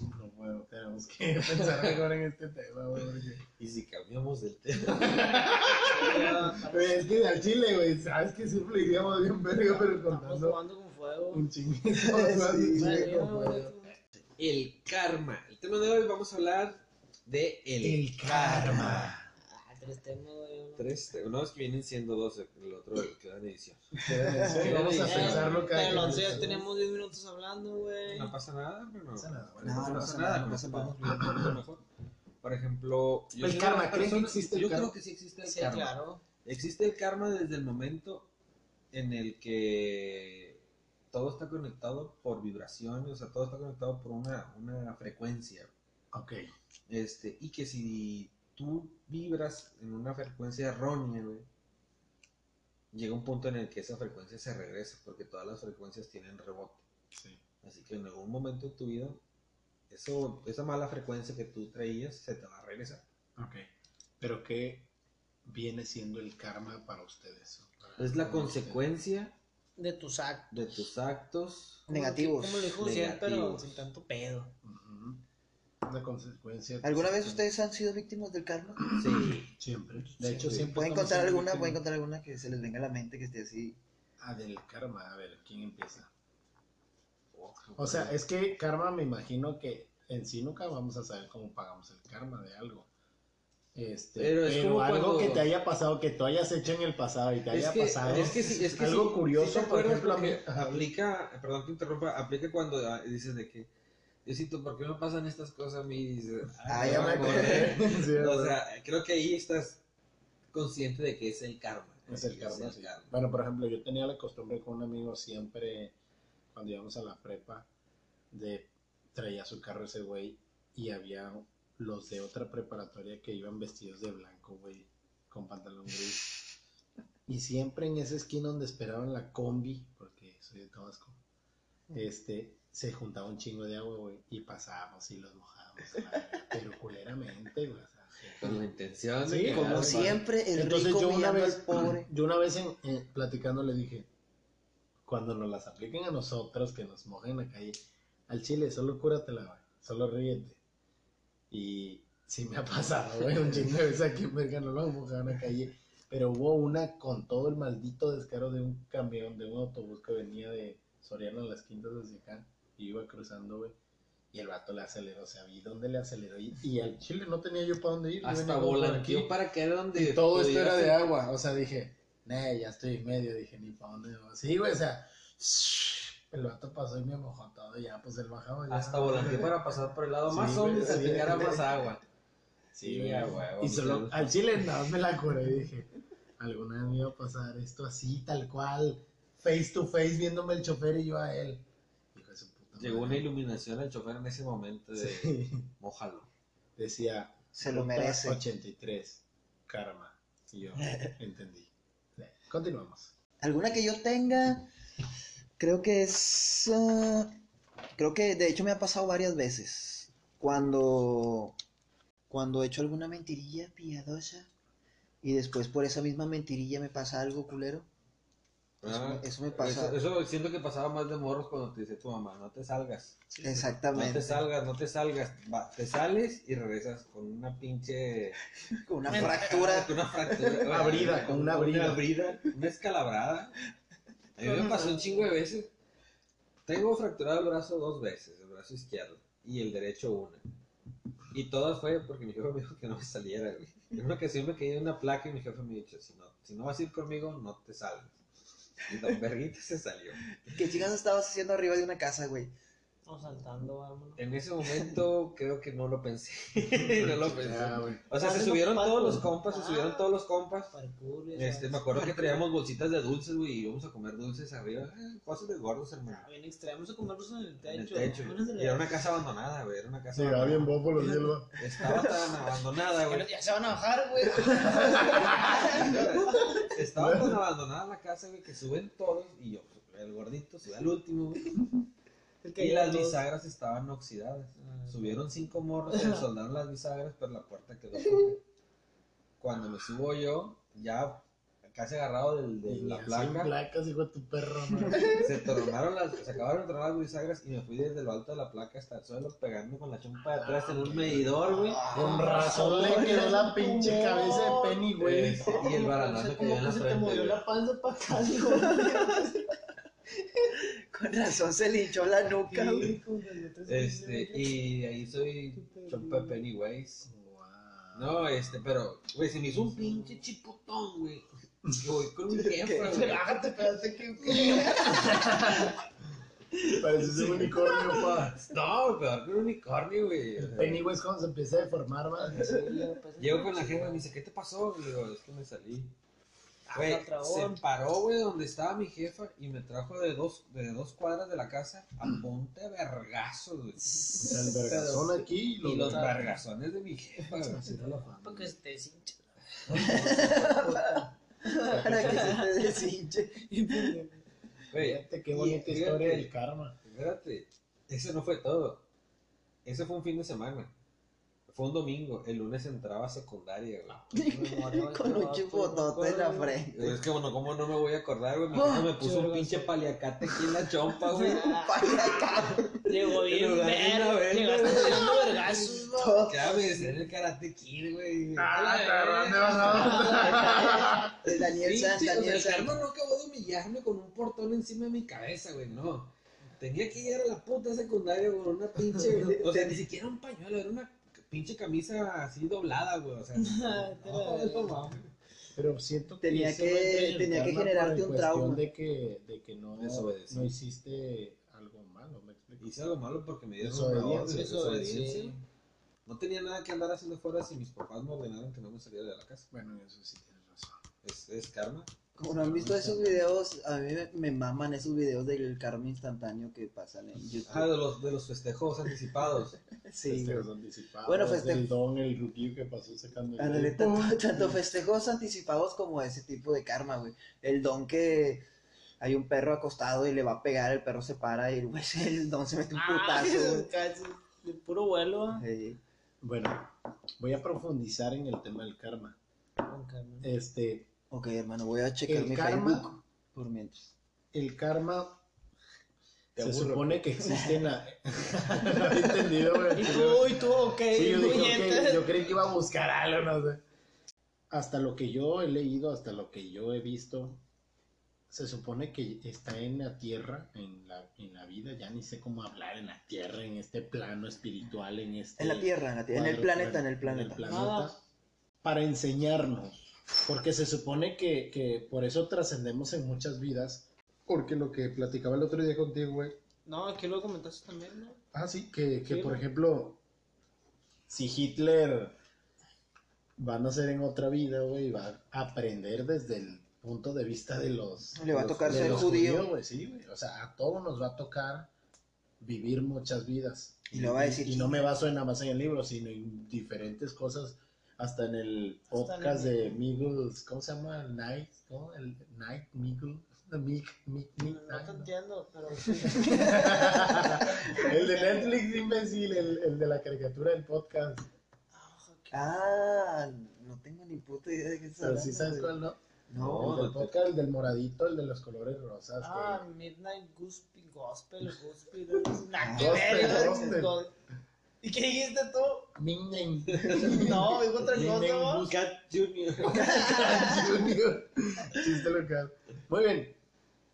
B: No puedo, tenemos que pensar mejor en este tema, güey. porque-
C: Y si cambiamos del tema.
B: Es que al chile, güey, sabes que siempre iríamos bien verga, pero
D: Estamos
B: contando
D: jugando con fuego.
B: un.
A: Sí,
D: a-
C: El karma. El tema de hoy vamos a hablar de el,
B: El karma.
D: Tres temas, güey.
C: Tres, uno es que vienen siendo dos, el otro queda en edición.
B: Vamos a pensarlo cada
D: Pero ya tenemos 10 minutos hablando, güey.
C: No pasa nada, pero no,
B: pasa nada,
C: Bueno,
A: no,
C: no,
A: no
C: pasa nada,
A: nada,
C: con
A: no
C: eso
A: pasa
C: poquito mejor. Por ejemplo,
B: El karma, ¿creen que existe el
C: yo creo que sí existe el
D: Sí,
C: karma.
D: claro.
C: Existe el karma desde el momento en el que todo está conectado por vibraciones, o sea, todo está conectado por una, una frecuencia.
B: Ok.
C: Este, y que si tú vibras en una frecuencia errónea, güey, llega un punto en el que esa frecuencia se regresa, porque todas las frecuencias tienen rebote.
B: Sí.
C: Así que en algún momento de tu vida, eso, esa mala frecuencia que tú traías se te va a regresar.
B: Ok. Pero ¿qué viene siendo el karma para ustedes?
C: Es la consecuencia
D: De tu sac.
C: de tus actos.
A: Negativos.
D: Como lo dijo pero sin tanto pedo.
B: La consecuencia. de
A: ¿Alguna
B: actos.
A: ustedes han sido víctimas del karma?
C: Sí.
B: Siempre. De hecho, siempre.
A: ¿Pueden contar
B: siendo
A: alguna? ¿Pueden contar alguna que se les venga a la mente que esté así?
B: Ah, del karma. A ver, ¿quién empieza? O sea, es que karma me imagino que en sí nunca vamos a saber cómo pagamos el karma de algo. Este,
C: Pero
B: pero
C: es como
B: algo
C: cuando-
B: que te haya pasado, que tú hayas hecho en el pasado y te haya
C: que,
B: pasado.
C: es que sí, es que
B: algo
C: sí,
B: curioso,
C: sí
B: por ejemplo, a mí.
C: porque aplica, perdón que interrumpa, aplica cuando ah, dices de que, Diosito, ¿por qué me pasan estas cosas a mí? Y dices,
A: Ah, ya me acordé.
B: Sí,
C: O sea, creo que ahí estás consciente de que es el karma.
B: Es el karma, sí. Bueno, por ejemplo, yo tenía la costumbre con un amigo siempre, cuando íbamos a la prepa, de traía su carro ese güey y había los de otra preparatoria que iban vestidos de blanco, güey, con pantalón gris. Y siempre en esa esquina donde esperaban la combi, porque soy de Tabasco, este, se juntaba un chingo de agua, güey, y pasábamos y los mojábamos, pero culeramente, güey. o sea,
C: Con la intención
B: Sí,
C: de
A: Como
B: claro,
A: siempre, el
B: entonces
A: rico
B: yo una vez,
A: al pobre.
B: yo una vez en, en- platicando le dije, cuando nos las apliquen a nosotros, que nos mojen en la calle, al chile, solo cúratela, güey, solo ríete. Y sí me ha pasado, güey, un chingo de veces aquí en Verga no lo han mojado en la calle, pero hubo una con todo el maldito descaro de un camión, de un autobús que venía de Soriano las Quintas de acá, y iba cruzando, güey. Y el vato le aceleró, o sea, vi dónde le aceleró. Y, y al chile no tenía yo para dónde ir.
C: hasta volanteó para caer donde
B: Y todo esto era de agua. O sea, dije, nah, ya estoy en medio. Dije, ni para dónde voy. Sí, güey, o sea, el vato pasó y me mojó todo. Ya, pues él bajaba. Ya.
C: Hasta volanteó para pasar por el lado
B: Sí,
C: más
B: güey,
C: hondo y
B: sí.
C: salpicar más agua.
B: Sí, güey.
C: huevo,
B: Y solo, al chile nada más me la curé y dije, alguna vez me iba a pasar esto así, tal cual. Face to face viéndome el chofer y yo a él. Hijo de su puta
C: Llegó una iluminación al chofer en ese momento de
B: Sí.
C: mójalo.
B: Decía,
A: Se lo merece.
B: 83, karma. Y yo entendí. Continuamos.
A: Alguna que yo tenga, creo que es... ah, creo que de hecho me ha pasado varias veces. Cuando... Cuando he hecho alguna mentirilla piadosa y después por esa misma mentirilla me pasa algo culero. Eso,
C: Ah,
A: me- eso me pasa.
C: Eso, eso siento que pasaba más de morros cuando te dice tu mamá, no te salgas. No
A: Exactamente.
C: te salgas, no te salgas. Va, te sales y regresas con una pinche...
A: Con una fractura.
C: Con una fractura.
B: Una brida, con una brida.
C: Una brida, una escalabrada. A mí me pasó un chingo de veces. Tengo fracturado el brazo dos veces, el brazo izquierdo. Y el derecho una. Y todo fue porque mi jefe me dijo que no me saliera, güey. En una ocasión me caí en una placa y mi jefe me dijo, si no, si no vas a ir conmigo, no te salgas. Y Don se salió.
A: ¿Qué chicas estabas haciendo arriba de una casa, güey?
D: O saltando, vámonos.
C: En ese momento creo que no lo pensé. no lo pensé. O sea, se
D: Haciendo
C: subieron
D: parkour.
C: todos los compas, se
D: Ah.
C: subieron todos los compas.
D: Parkour,
C: Este, me acuerdo que traíamos bolsitas de dulces, güey, y íbamos a comer dulces arriba. Eh, cosas de gordos, hermano.
D: Ah, Bien extremos a comerlos en el
C: En
D: techo.
C: el techo. Y era una casa abandonada, güey. Era una casa
B: Llegaba bien
C: abandonada.
B: bofo los hielos.
C: Estaba tan abandonada,
D: Ya,
C: güey.
D: ya se van a bajar, güey.
C: Estaba tan abandonada la casa, güey, que suben todos. Y yo, el gordito, sube al último, güey.
D: Que
C: Y las bisagras estaban oxidadas.
D: Ah,
C: Subieron cinco morros, se soldaron las bisagras, pero la puerta quedó. Cuando me subo yo, ya casi agarrado del- de,
B: Y
C: la placa,
B: placas, hijo de tu perro.
C: se tornaron las, se acabaron de tornar las bisagras y me fui desde lo alto de la placa hasta el suelo pegando con la chompa de atrás en un medidor, güey.
B: Con razón le quedó la pinche cabeza de Penny, güey.
C: Este, y el barandal me cayó en la
D: se te
C: frente.
D: movió la panza para acá.
A: Con razón se le hinchó la nuca.
D: Sí,
C: Este, y ahí soy chompa Pennywise.
B: Wow.
C: No, este, pero, güey, se me hizo un pinche chipotón, güey. Que voy con un jefa, güey.
D: Relájate, espérate que.
B: Pareces un unicornio, pa.
C: No, peor que un unicornio, güey.
B: Pennywise cuando se empieza a deformar, va.
C: Llego con la jefa y me dice, ¿qué te pasó? Y le digo, es que me salí. Güey,
D: Ah,
C: se paró, güey, donde estaba mi jefa y me trajo de dos, de dos cuadras de la casa a punta de vergazos, güey.
B: O sea, el vergazón aquí y los,
C: Y los vergazones de mi jefa, güey.
B: No lo fan.
D: Para que se te deshinche.
A: Para que se te deshinche.
C: Güey,
B: Fíjate qué bonita
C: fíjate,
B: historia del karma.
C: Espérate, eso no fue todo. Ese fue un fin de semana. Fue un domingo. El lunes entraba a secundaria, güey.
A: Con un chipotote en la frente.
C: Es que, bueno, ¿cómo no me voy a acordar, güey? Mi jefa me puso un pinche paliacate aquí en la chompa, güey.
D: Llegó
C: En
D: bien Llegaste
C: güey.
D: tirando vergazos, ¿no?
A: Todo.
C: Cabe de ser el karate kid, güey.
B: Ah, ¿dónde vas a
A: El Daniel Sanz, Daniel
C: el
A: Sanz.
C: karma no acabó de humillarme con un portón encima de mi cabeza, güey, no. Tenía que llegar a la puta secundaria con una pinche. O sea, ni siquiera un pañuelo, era una pinche camisa así doblada, güey. O sea, no.
B: Pero siento que
A: Tenía que- tenía que generarte un trauma.
B: De que, de que no, no hiciste algo malo, me explico.
C: Hice algo malo porque me dieron
B: Desobediencia.
C: No tenía nada que andar haciendo fuera si mis papás me ordenaron que no me saliera de la casa.
B: Bueno, eso sí tienes razón.
C: Es, es karma.
A: Como no han visto esos videos, a mí me, me maman esos videos del karma instantáneo que pasan en YouTube.
C: Ah, de los, de los festejos anticipados.
A: Sí,
B: Festejos anticipados.
A: Bueno,
B: El don, el rookie que pasó sacando el
A: Ándale,
B: dedo.
A: tanto, tanto festejos anticipados como ese tipo de karma, güey. El don que hay un perro acostado y le va a pegar, el perro se para y güey, el don se mete un
D: Ah,
A: putazo,
D: de puro vuelo.
A: Sí.
B: Bueno, voy a profundizar en el tema del karma. Este,
A: Ok, hermano, voy a checar
B: El
A: mi
B: karma-
A: Facebook por mientras.
B: el karma
C: Te
B: se
C: aburro.
B: supone que existe en la... no había entendido, güey.
D: Y tú, y tú, ok.
B: Sí, yo dije,
D: puñetas.
B: ok, yo creí que iba a buscar algo, no sé. Hasta lo que yo he leído, hasta lo que yo he visto, se supone que está en la tierra, en la, en la vida, ya ni sé cómo hablar en la tierra, en este plano espiritual, en este...
A: En la Tierra, en, la tierra, en el planeta, en el planeta.
D: Nada.
B: para enseñarnos, porque se supone que, que por eso trascendemos en muchas vidas, porque lo que platicaba el otro día contigo, güey,
D: No, aquí lo comentaste también, ¿no?
B: Ah, sí, que, que
D: Sí,
B: por
D: ¿no?
B: ejemplo, si Hitler va a nacer en otra vida, güey, va a aprender desde el punto de vista de los.
A: Le va a
B: los-
A: tocar
B: de
A: ser judío.
B: judíos, güey, sí, güey. O sea, a todos nos va a tocar vivir muchas vidas.
A: Y lo va a decir
B: Y no me baso en nada más en el libro, sino en diferentes cosas. Hasta en el podcast
D: el-
B: de Miguel, ¿cómo se llama? El Night, ¿cómo? El Night Miguel. Mig, Mig, Mig,
D: No
B: Night,
D: te
B: ¿no?
D: entiendo, pero sí.
B: el de Netflix, imbécil, el, el de la caricatura del podcast.
A: Ah, no tengo ni puta idea de qué estás
B: Pero sí sabes cuál, ¿no?
A: No,
B: el del
C: no
B: podcast, el del moradito, el de los colores rosas. que-
D: Ah, Midnight Gospel, Gospel, Gospel. Nada que ver, ¿Y qué dijiste tú?
B: Ming.
D: No, dijo otra cosa,
B: Ming
D: ¿no?
B: Bus-
C: Cat Junior.
B: Junior. Chiste local. Muy bien.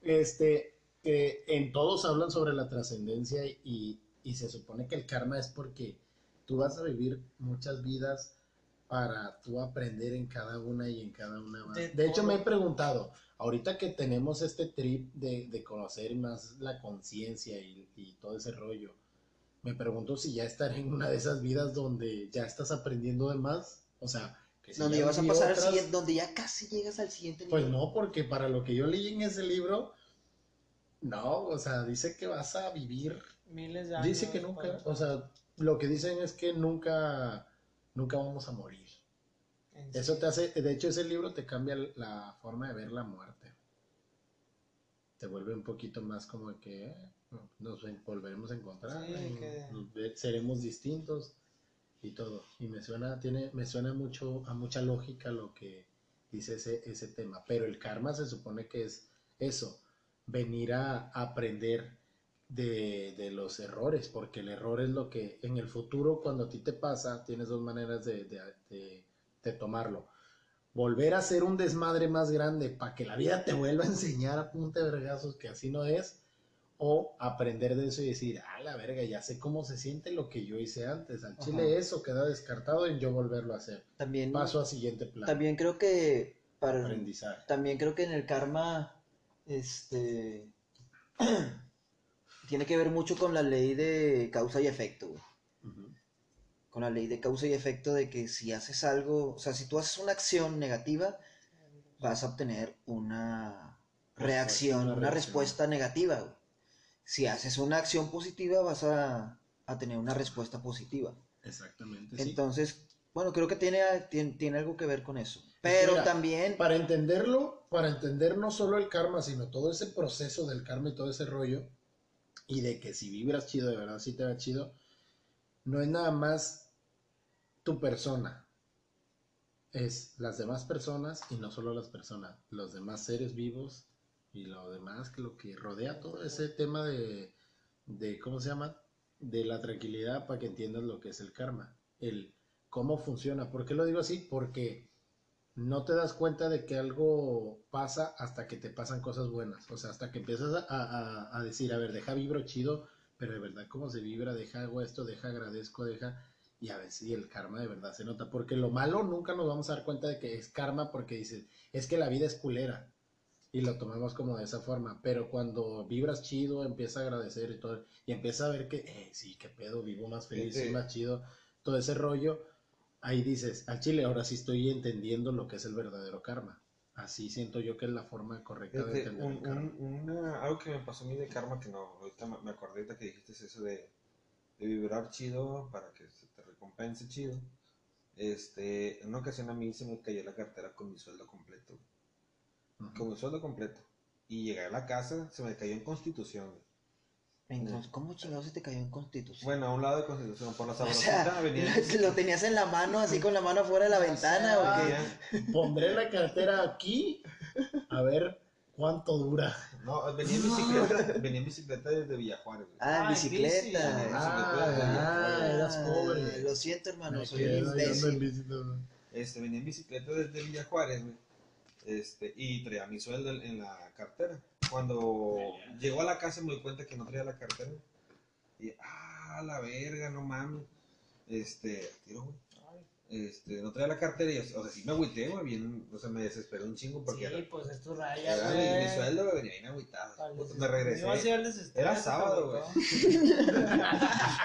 B: Este, que en todos hablan sobre la trascendencia y, y se supone que el karma es porque tú vas a vivir muchas vidas para tú aprender en cada una y en cada una más.
D: De
B: De, hecho, me he preguntado, ahorita que tenemos este trip de, de conocer más la conciencia y, y todo ese rollo, me pregunto si ya estaré en una de esas vidas donde ya estás aprendiendo de más. O sea, que si
A: donde
B: ya
A: vas a pasar al
B: otras-
A: siguiente, donde ya casi llegas al siguiente
B: pues
A: nivel.
B: no, porque para lo que yo leí en ese libro, no, o sea, dice que vas a vivir,
D: Miles de años.
B: dice que nunca,
D: para-
B: o sea, lo que dicen es que nunca, nunca vamos a morir.
D: en
B: Eso
D: sí.
B: te hace, de hecho ese libro te cambia la forma de ver la muerte. Te vuelve un poquito más como que eh, nos volveremos a encontrar,
D: Sí,
B: y
D: que-
B: nos ve- seremos distintos y todo. Y me suena, tiene, me suena mucho, a mucha lógica lo que dice ese, ese tema. Pero el karma se supone que es eso, venir a aprender de, de los errores, porque el error es lo que en el futuro, cuando a ti te pasa, tienes dos maneras de, de- de- de tomarlo. Volver a ser un desmadre más grande para que la vida te vuelva a enseñar a punta de vergazos que así no es, o aprender de eso y decir, ah, la verga, ya sé cómo se siente lo que yo hice antes. Al chile eso queda descartado en yo volverlo a hacer.
A: También,
B: Paso a siguiente plan.
A: también creo que para,
B: Aprendizaje.
A: también creo que en el karma, este, tiene que ver mucho con la ley de causa y efecto, güey. Con la ley de causa y efecto de que si haces algo, o sea, si tú haces una acción negativa, vas a obtener una reacción,
B: una
A: una,
B: reacción.
A: respuesta negativa. güey. Si haces una acción positiva, vas a, a tener una respuesta positiva.
B: Exactamente. sí.
A: Entonces, bueno, creo que tiene, tiene, tiene algo que ver con eso. Pero
B: mira,
A: también,
B: Para entenderlo, para entender no solo el karma, sino todo ese proceso del karma y todo ese rollo, y de que si vibras chido, de verdad sí te va chido, no es nada más tu persona, es las demás personas y no solo las personas, los demás seres vivos y lo demás, que lo que rodea todo ese tema de, de ¿cómo se llama? De la tranquilidad para que entiendas lo que es el karma, el cómo funciona. ¿Por qué lo digo así? Porque no te das cuenta de que algo pasa hasta que te pasan cosas buenas. O sea, hasta que empiezas a, a- a decir, a ver, deja vibro chido, pero de verdad cómo se vibra, deja hago esto, deja agradezco, deja... Y a ver si el karma de verdad se nota. Porque lo malo nunca nos vamos a dar cuenta de que es karma porque dices, es que la vida es culera. Y lo tomamos como de esa forma. Pero cuando vibras chido, empieza a agradecer y todo. Y empieza a ver que, eh, sí, qué pedo, vivo más feliz,
C: Sí.
B: más chido. Todo ese rollo ahí dices, al chile ahora sí estoy entendiendo lo que es el verdadero karma. Así siento yo que es la forma correcta de entender
C: un-
B: el karma.
C: un- una- algo que me pasó a mí de karma que no, ahorita me acordé ahorita que dijiste es eso de, de vibrar chido para que se te recompense chido. Este, en una ocasión a mí se me cayó la cartera con mi sueldo completo,
B: Ujú.
C: con mi sueldo completo. Y llegué a la casa, se me cayó en Constitución. güey.
A: entonces, ¿cómo chingado se te cayó en Constitución?
C: Bueno, a un lado de Constitución, por la
A: o
C: sabrosita
A: sea,
C: venía.
A: lo, lo tenías en la mano, así con la mano afuera de la ventana, ¿o qué?
C: venía-
B: Pondré la cartera aquí a ver cuánto dura.
C: no, venía en bicicleta, venía en bicicleta desde Villajuárez. güey.
A: Ah, en
D: Ah, en
A: bicicleta.
D: bici.
B: Ah,
C: Ah,
B: eras pobre.
A: Lo siento, hermano,
B: Me
A: soy un
B: en
A: imbécil.
B: todo.
C: Este, venía en bicicleta desde Villajuárez, güey. Este, y traía mi sueldo en, en la cartera. Cuando llegó a la casa me di cuenta que no traía la cartera. Y, ah, la verga, no mames. Este, tiro, güey. Este, no traía la cartera y, o sea, sí me agüité, güey, bien, o sea, me desesperé un chingo porque
D: Sí,
C: era,
D: pues es tu raya,
C: era
D: güey.
C: mi, mi sueldo, güey, venía bien agüitado.
D: Deses-
C: Me regresé.
D: Iba a ser el desestrés,
C: Era sábado.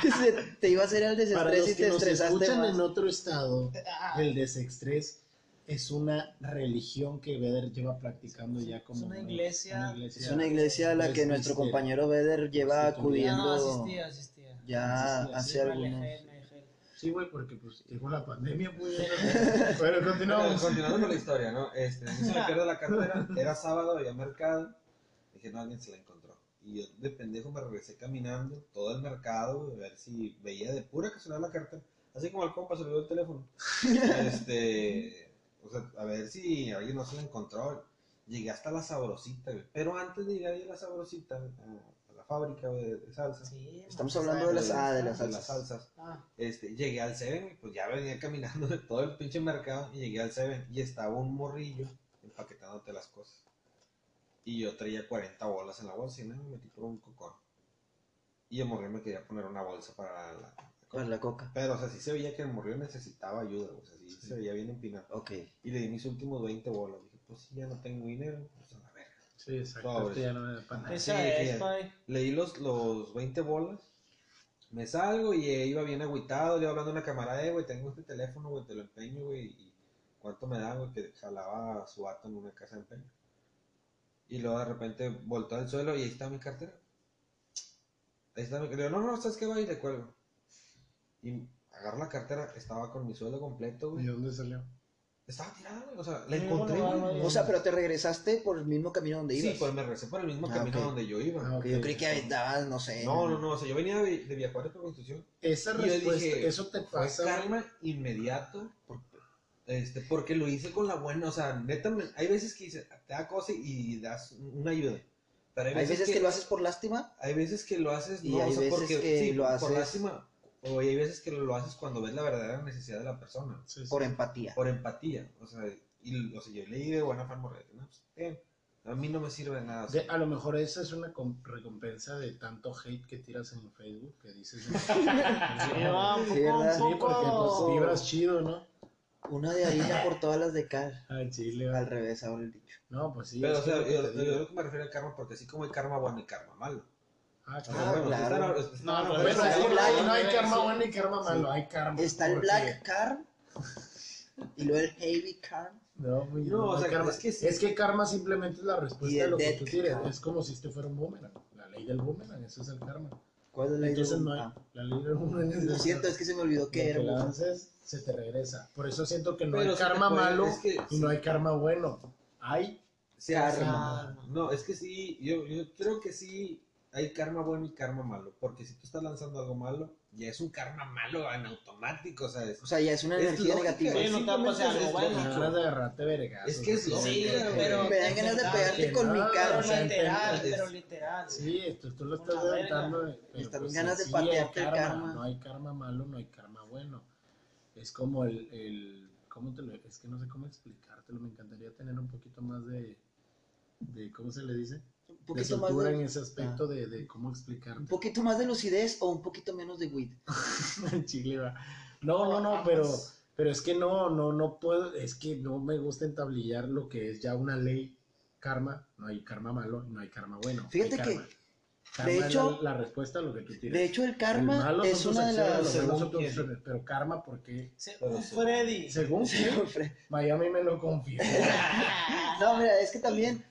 A: Se- te iba a hacer el
B: Para
A: desestrés
B: los
A: y te
B: nos
A: estresaste
B: escuchan
A: más.
B: en otro estado,
D: Ah,
B: el desestrés es una religión que Vedder lleva practicando ya como...
D: Es una iglesia.
A: Es una iglesia a la que nuestro compañero Beder lleva acudiendo
D: No, asistía, asistía.
A: ya
B: Asistía,
A: hace
B: sí,
A: algunos...
B: Sí, güey, porque pues llegó la pandemia, pues. Pero continuamos.
C: continuando con la historia, ¿no? Este, se me pierde la cartera, era sábado, había mercado, dije, no, alguien se la encontró. Y yo de pendejo me regresé caminando todo el mercado, a ver si veía de pura casualidad la cartera. Así como al compa se le dio el teléfono. Este, o sea, a ver si alguien no se la encontró. Llegué hasta la sabrosita, güey. Pero antes de llegar ahí a la sabrosita, a, a la fábrica güey, de, salsa,
D: Sí,
A: Estamos
D: man,
A: hablando de las- ah, de las
C: de
A: salsas.
C: salsas,
D: Ah,
C: este, llegué al Seven, y pues ya venía caminando de todo el pinche mercado y llegué al Seven y estaba un morrillo empaquetándote las cosas. Y yo traía 40 bolas en la bolsa y me metí por un cocón. Y el morrillo me quería poner una bolsa para la...
A: Para la coca.
C: Pero, o sea, sí se veía que el morrillo necesitaba ayuda, o sea, sí, se veía bien empinado.
A: Ok.
C: Y le di mis últimos 20 bolas. Dije, pues si ya no tengo dinero, pues a la verga.
B: Sí, exacto. Esto ya no me
D: esa
C: sí,
D: es, pai.
C: Leí los, los 20 bolas, me salgo y eh, iba bien agüitado, le iba hablando a una camarada, eh, güey, tengo este teléfono, güey, te lo empeño, güey, y cuánto me da, güey, que jalaba su vato en una casa de empeño. Y luego de repente voltó al suelo y ahí está mi cartera. Ahí está mi cartera. No, no, ¿sabes qué, güey? Y le cuelgo. Y agarro la cartera, estaba con mi sueldo completo,
B: ¿Y
C: güey.
B: dónde salió?
C: Estaba tirada, güey, o sea, la encontré, güey.
A: O sea, pero te regresaste por el mismo camino donde ibas.
C: Sí, pues me regresé por el mismo
A: Ah,
C: camino
A: ok.
C: donde yo iba.
B: Ah,
A: Que yo creí que andabas, no sé.
C: No, no, no, o sea, yo venía de, de Villajuárez por Constitución.
B: Esa
C: Y yo
B: respuesta,
C: dije,
B: eso te
C: Fue
B: pasa. güey.
C: karma inmediato. Este, porque lo hice con la buena, o sea, neta, me- hay veces que dices, te da cosa y das una ayuda. Pero hay
A: Hay
C: veces,
A: veces que lo haces por lástima.
C: hay veces que lo haces,
A: Y
C: no,
A: hay
C: o sea,
A: veces
C: porque
A: que
C: sí,
A: lo
C: por
A: haces-
C: lástima, o hay veces que lo haces cuando ves la verdadera necesidad de la persona,
B: Sí, sí.
A: Por empatía.
C: por empatía, o sea, y, o sea, yo leí de buena forma, no, pues, a mí no me sirve de nada.
B: De- a lo mejor esa es una com- recompensa de tanto hate que tiras en Facebook que dices. sí,
D: un
A: Sí,
B: porque pues vibras chido, ¿no?
A: Una de harina por todas las de cal.
B: Al chile.
A: Al revés, ahora el dicho.
B: No, pues sí.
C: pero, o sea, yo,
B: lo que
C: me refiero al karma, porque así como hay karma bueno y karma malo.
B: Ah,
A: Ah, claro.
C: ustedes están-
D: No, no,
C: ustedes
B: Bueno,
A: Pero
C: están-
A: está el
B: no,
A: black,
B: no hay karma bueno y karma malo, hay karma.
A: Está el Black Carm. Y luego el Heavy Carm.
B: No,
C: No, o
B: hay
C: sea,
B: karma.
C: es que sí.
B: Es que karma simplemente es la respuesta de lo que tú tienes.
A: karma.
B: Es como si este fuera un boomerang. La ley del boomerang, eso es el karma.
A: ¿Cuál es la idea?
B: Entonces no hay.
A: Ah,
B: La ley del boomerang es
A: Lo
B: el
A: siento,
B: karma.
A: es que se me olvidó
B: Lo
A: que era.
B: lances, se te regresa. Por eso siento que no
C: Pero
B: hay karma
C: puede-
B: malo
C: es que
B: y
C: sí.
B: no hay karma bueno. Hay
A: Karma.
C: karma. No, es que sí, yo, yo creo que sí hay karma bueno y karma malo. Porque si tú estás lanzando algo malo, ya es un karma malo en automático, o sea, es,
A: O sea, ya es una
C: Es
A: energía
C: lógica,
A: negativa.
D: Sí, no te va a pasar algo
C: Es
D: bueno.
C: lógico.
B: ganas de agarrarte vergas.
C: Es que es lógica,
D: Sí, pero.
A: Me dan ganas de pegarte con mi
B: no,
A: karma.
B: o sea,
D: literal, pero literal.
B: Sí, esto tú lo estás de- pero
A: Están
B: pues
A: ganas de
B: sí,
A: patearte el karma.
B: No hay karma malo, no hay karma bueno. Es como el, el ¿cómo te lo, es que no sé cómo explicártelo, me encantaría tener un poquito más de, de ¿cómo se le dice? De
A: poquito más
B: soltura en
A: de,
B: ese aspecto de, de cómo explicar.
A: un poquito más de lucidez o un poquito menos de weed.
B: Chile va. No, no, no, pero, pero es que no, no, no puedo, es que no me gusta entablillar lo que es ya una ley karma, no hay karma malo, no hay karma bueno. hay
A: Fíjate que,
B: karma.
A: De hecho-
B: la, la respuesta a lo que tú tienes.
A: De hecho, el
B: El
A: karma
B: malo
A: es una de las...
C: según quién.
B: pero karma porque
D: Según
C: sí.
D: Freddy.
B: según quién, Miami me lo confirma.
A: No, mira, es que también...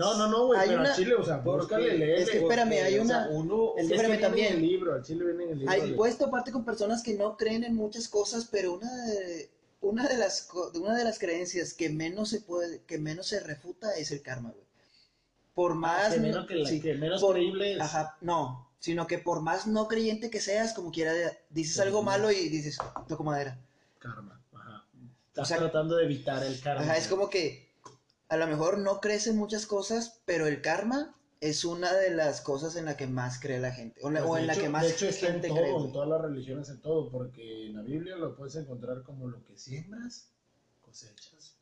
B: No, no, no, güey,
A: Hay
B: pero
A: una-
B: al Chile, o sea, búscale, léele.
A: es que espérame,
C: porque,
A: hay
C: o sea,
A: una-
C: uno,
A: es que espérame también.
B: el libro, al Chile viene en el libro.
A: Hay
B: de-
A: puesto aparte con personas que no creen en muchas cosas, pero una de, una de las una de las creencias que menos se puede, que menos se refuta es el karma, güey. Por más
B: que menos, que la-
A: sí,
B: que menos
A: por-
B: creíble es.
A: ajá, no, sino que por más no creyente que seas, como quiera dices
B: Ujú.
A: algo malo y dices, toco madera.
B: Karma, ajá. Estás
A: O sea,
B: tratando de evitar el karma.
A: Ajá, es como que a lo mejor no crees en muchas cosas, pero el karma es una de las cosas en la que más cree la gente, o, la-
B: Pues,
A: o
B: de
A: en la
B: hecho-
A: que más
B: de hecho está
A: gente
B: en
A: cree.
B: todo,
A: güey.
B: en todas las religiones, en todo, porque en la Biblia lo puedes encontrar como lo que siembras, cosechas.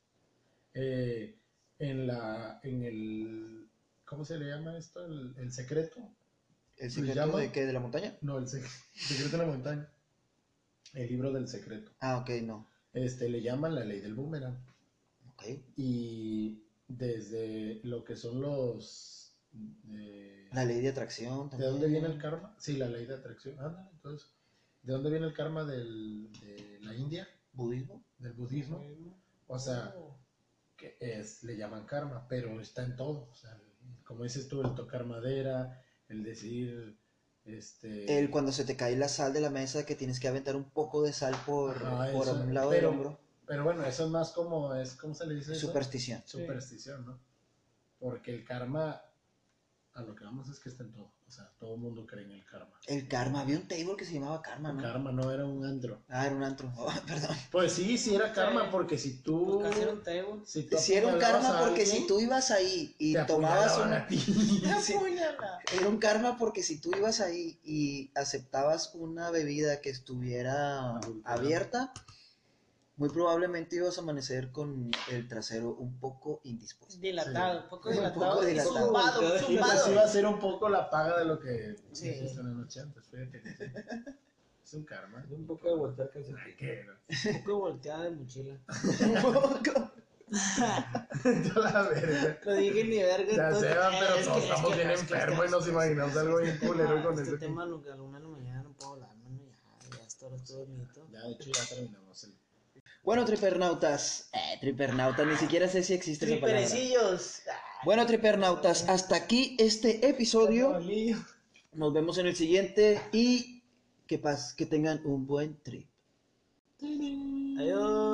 B: Eh, en la, en el, ¿cómo se le llama esto? El, el secreto.
A: ¿El
B: ¿le
A: secreto de qué? ¿De la montaña?
B: No, el, sec- secreto en la montaña. El libro del secreto.
A: Ah, ok, no.
B: Este le llaman la ley del boomerang. Y desde lo que son los eh,
A: La ley de atracción
B: ¿De
A: también.
B: dónde viene el karma? Sí, la ley de atracción. Ándale, entonces, ¿de dónde viene el karma del, de la India,
A: ¿Budismo?
B: del budismo? O sea,
D: Oh.
B: que es, le llaman karma, pero está en todo. O sea, como dices tú, el tocar madera, el decir, este...
A: El cuando se te cae la sal de la mesa que tienes que aventar un poco de sal por,
B: Ajá,
A: por
B: eso,
A: un lado
B: pero-
A: del hombro.
B: Pero bueno, eso es más como, es, ¿cómo se le dice eso?
A: Superstición.
B: Superstición, ¿no? Porque el karma, a lo que vamos es que está en todo. O sea, todo el mundo cree en el karma.
A: El karma, había un table que se llamaba karma, ¿no?
B: Karma no era un andro.
A: Ah, era un antro. Oh, perdón.
B: Pues sí, sí era karma, porque si tú...
D: Pues era un table.
B: Si tú
A: Sí, era un karma porque
B: alguien,
A: si tú ibas ahí y
B: te
A: tomabas una...
B: a ti.
A: Sí. Era un karma porque si tú ibas ahí y aceptabas una bebida que estuviera abierta, muy probablemente ibas a amanecer con el trasero un poco indispuesto.
D: Dilatado,
B: Sí.
D: un poco
A: Un
D: dilatado.
A: poco
D: y
A: dilatado.
D: zumbado, zumbado.
B: iba a ser un poco la paga de lo que
D: Sí.
B: hiciste en la noche antes. Fíjate que sí. Es un karma.
C: Un poco de voltear
B: Ay,
C: calcetín.
B: qué-
D: Un poco volteada de mochila.
A: Un poco.
B: La verga.
D: Lo dije ni verga.
B: Ya
D: entonces,
B: va, pero
D: es
B: todos
D: que- es
B: estamos
D: que-
B: bien
D: es que-
B: enfermos y nos
D: es que-
B: imaginamos algo bien
D: este
B: culero
D: tema-
B: con
D: este tema, lo que a la una de la mañana no puedo hablar, mano, ya, ya esto es todo mito.
B: Ya, de hecho, ya terminamos. el-
A: Bueno, tripernautas. Eh, tripernautas, ni siquiera sé si existe esa palabra.
D: Triperecillos.
A: Bueno, tripernautas, hasta aquí este episodio. Nos vemos en el siguiente y que, pas que tengan un buen trip.
D: Adiós.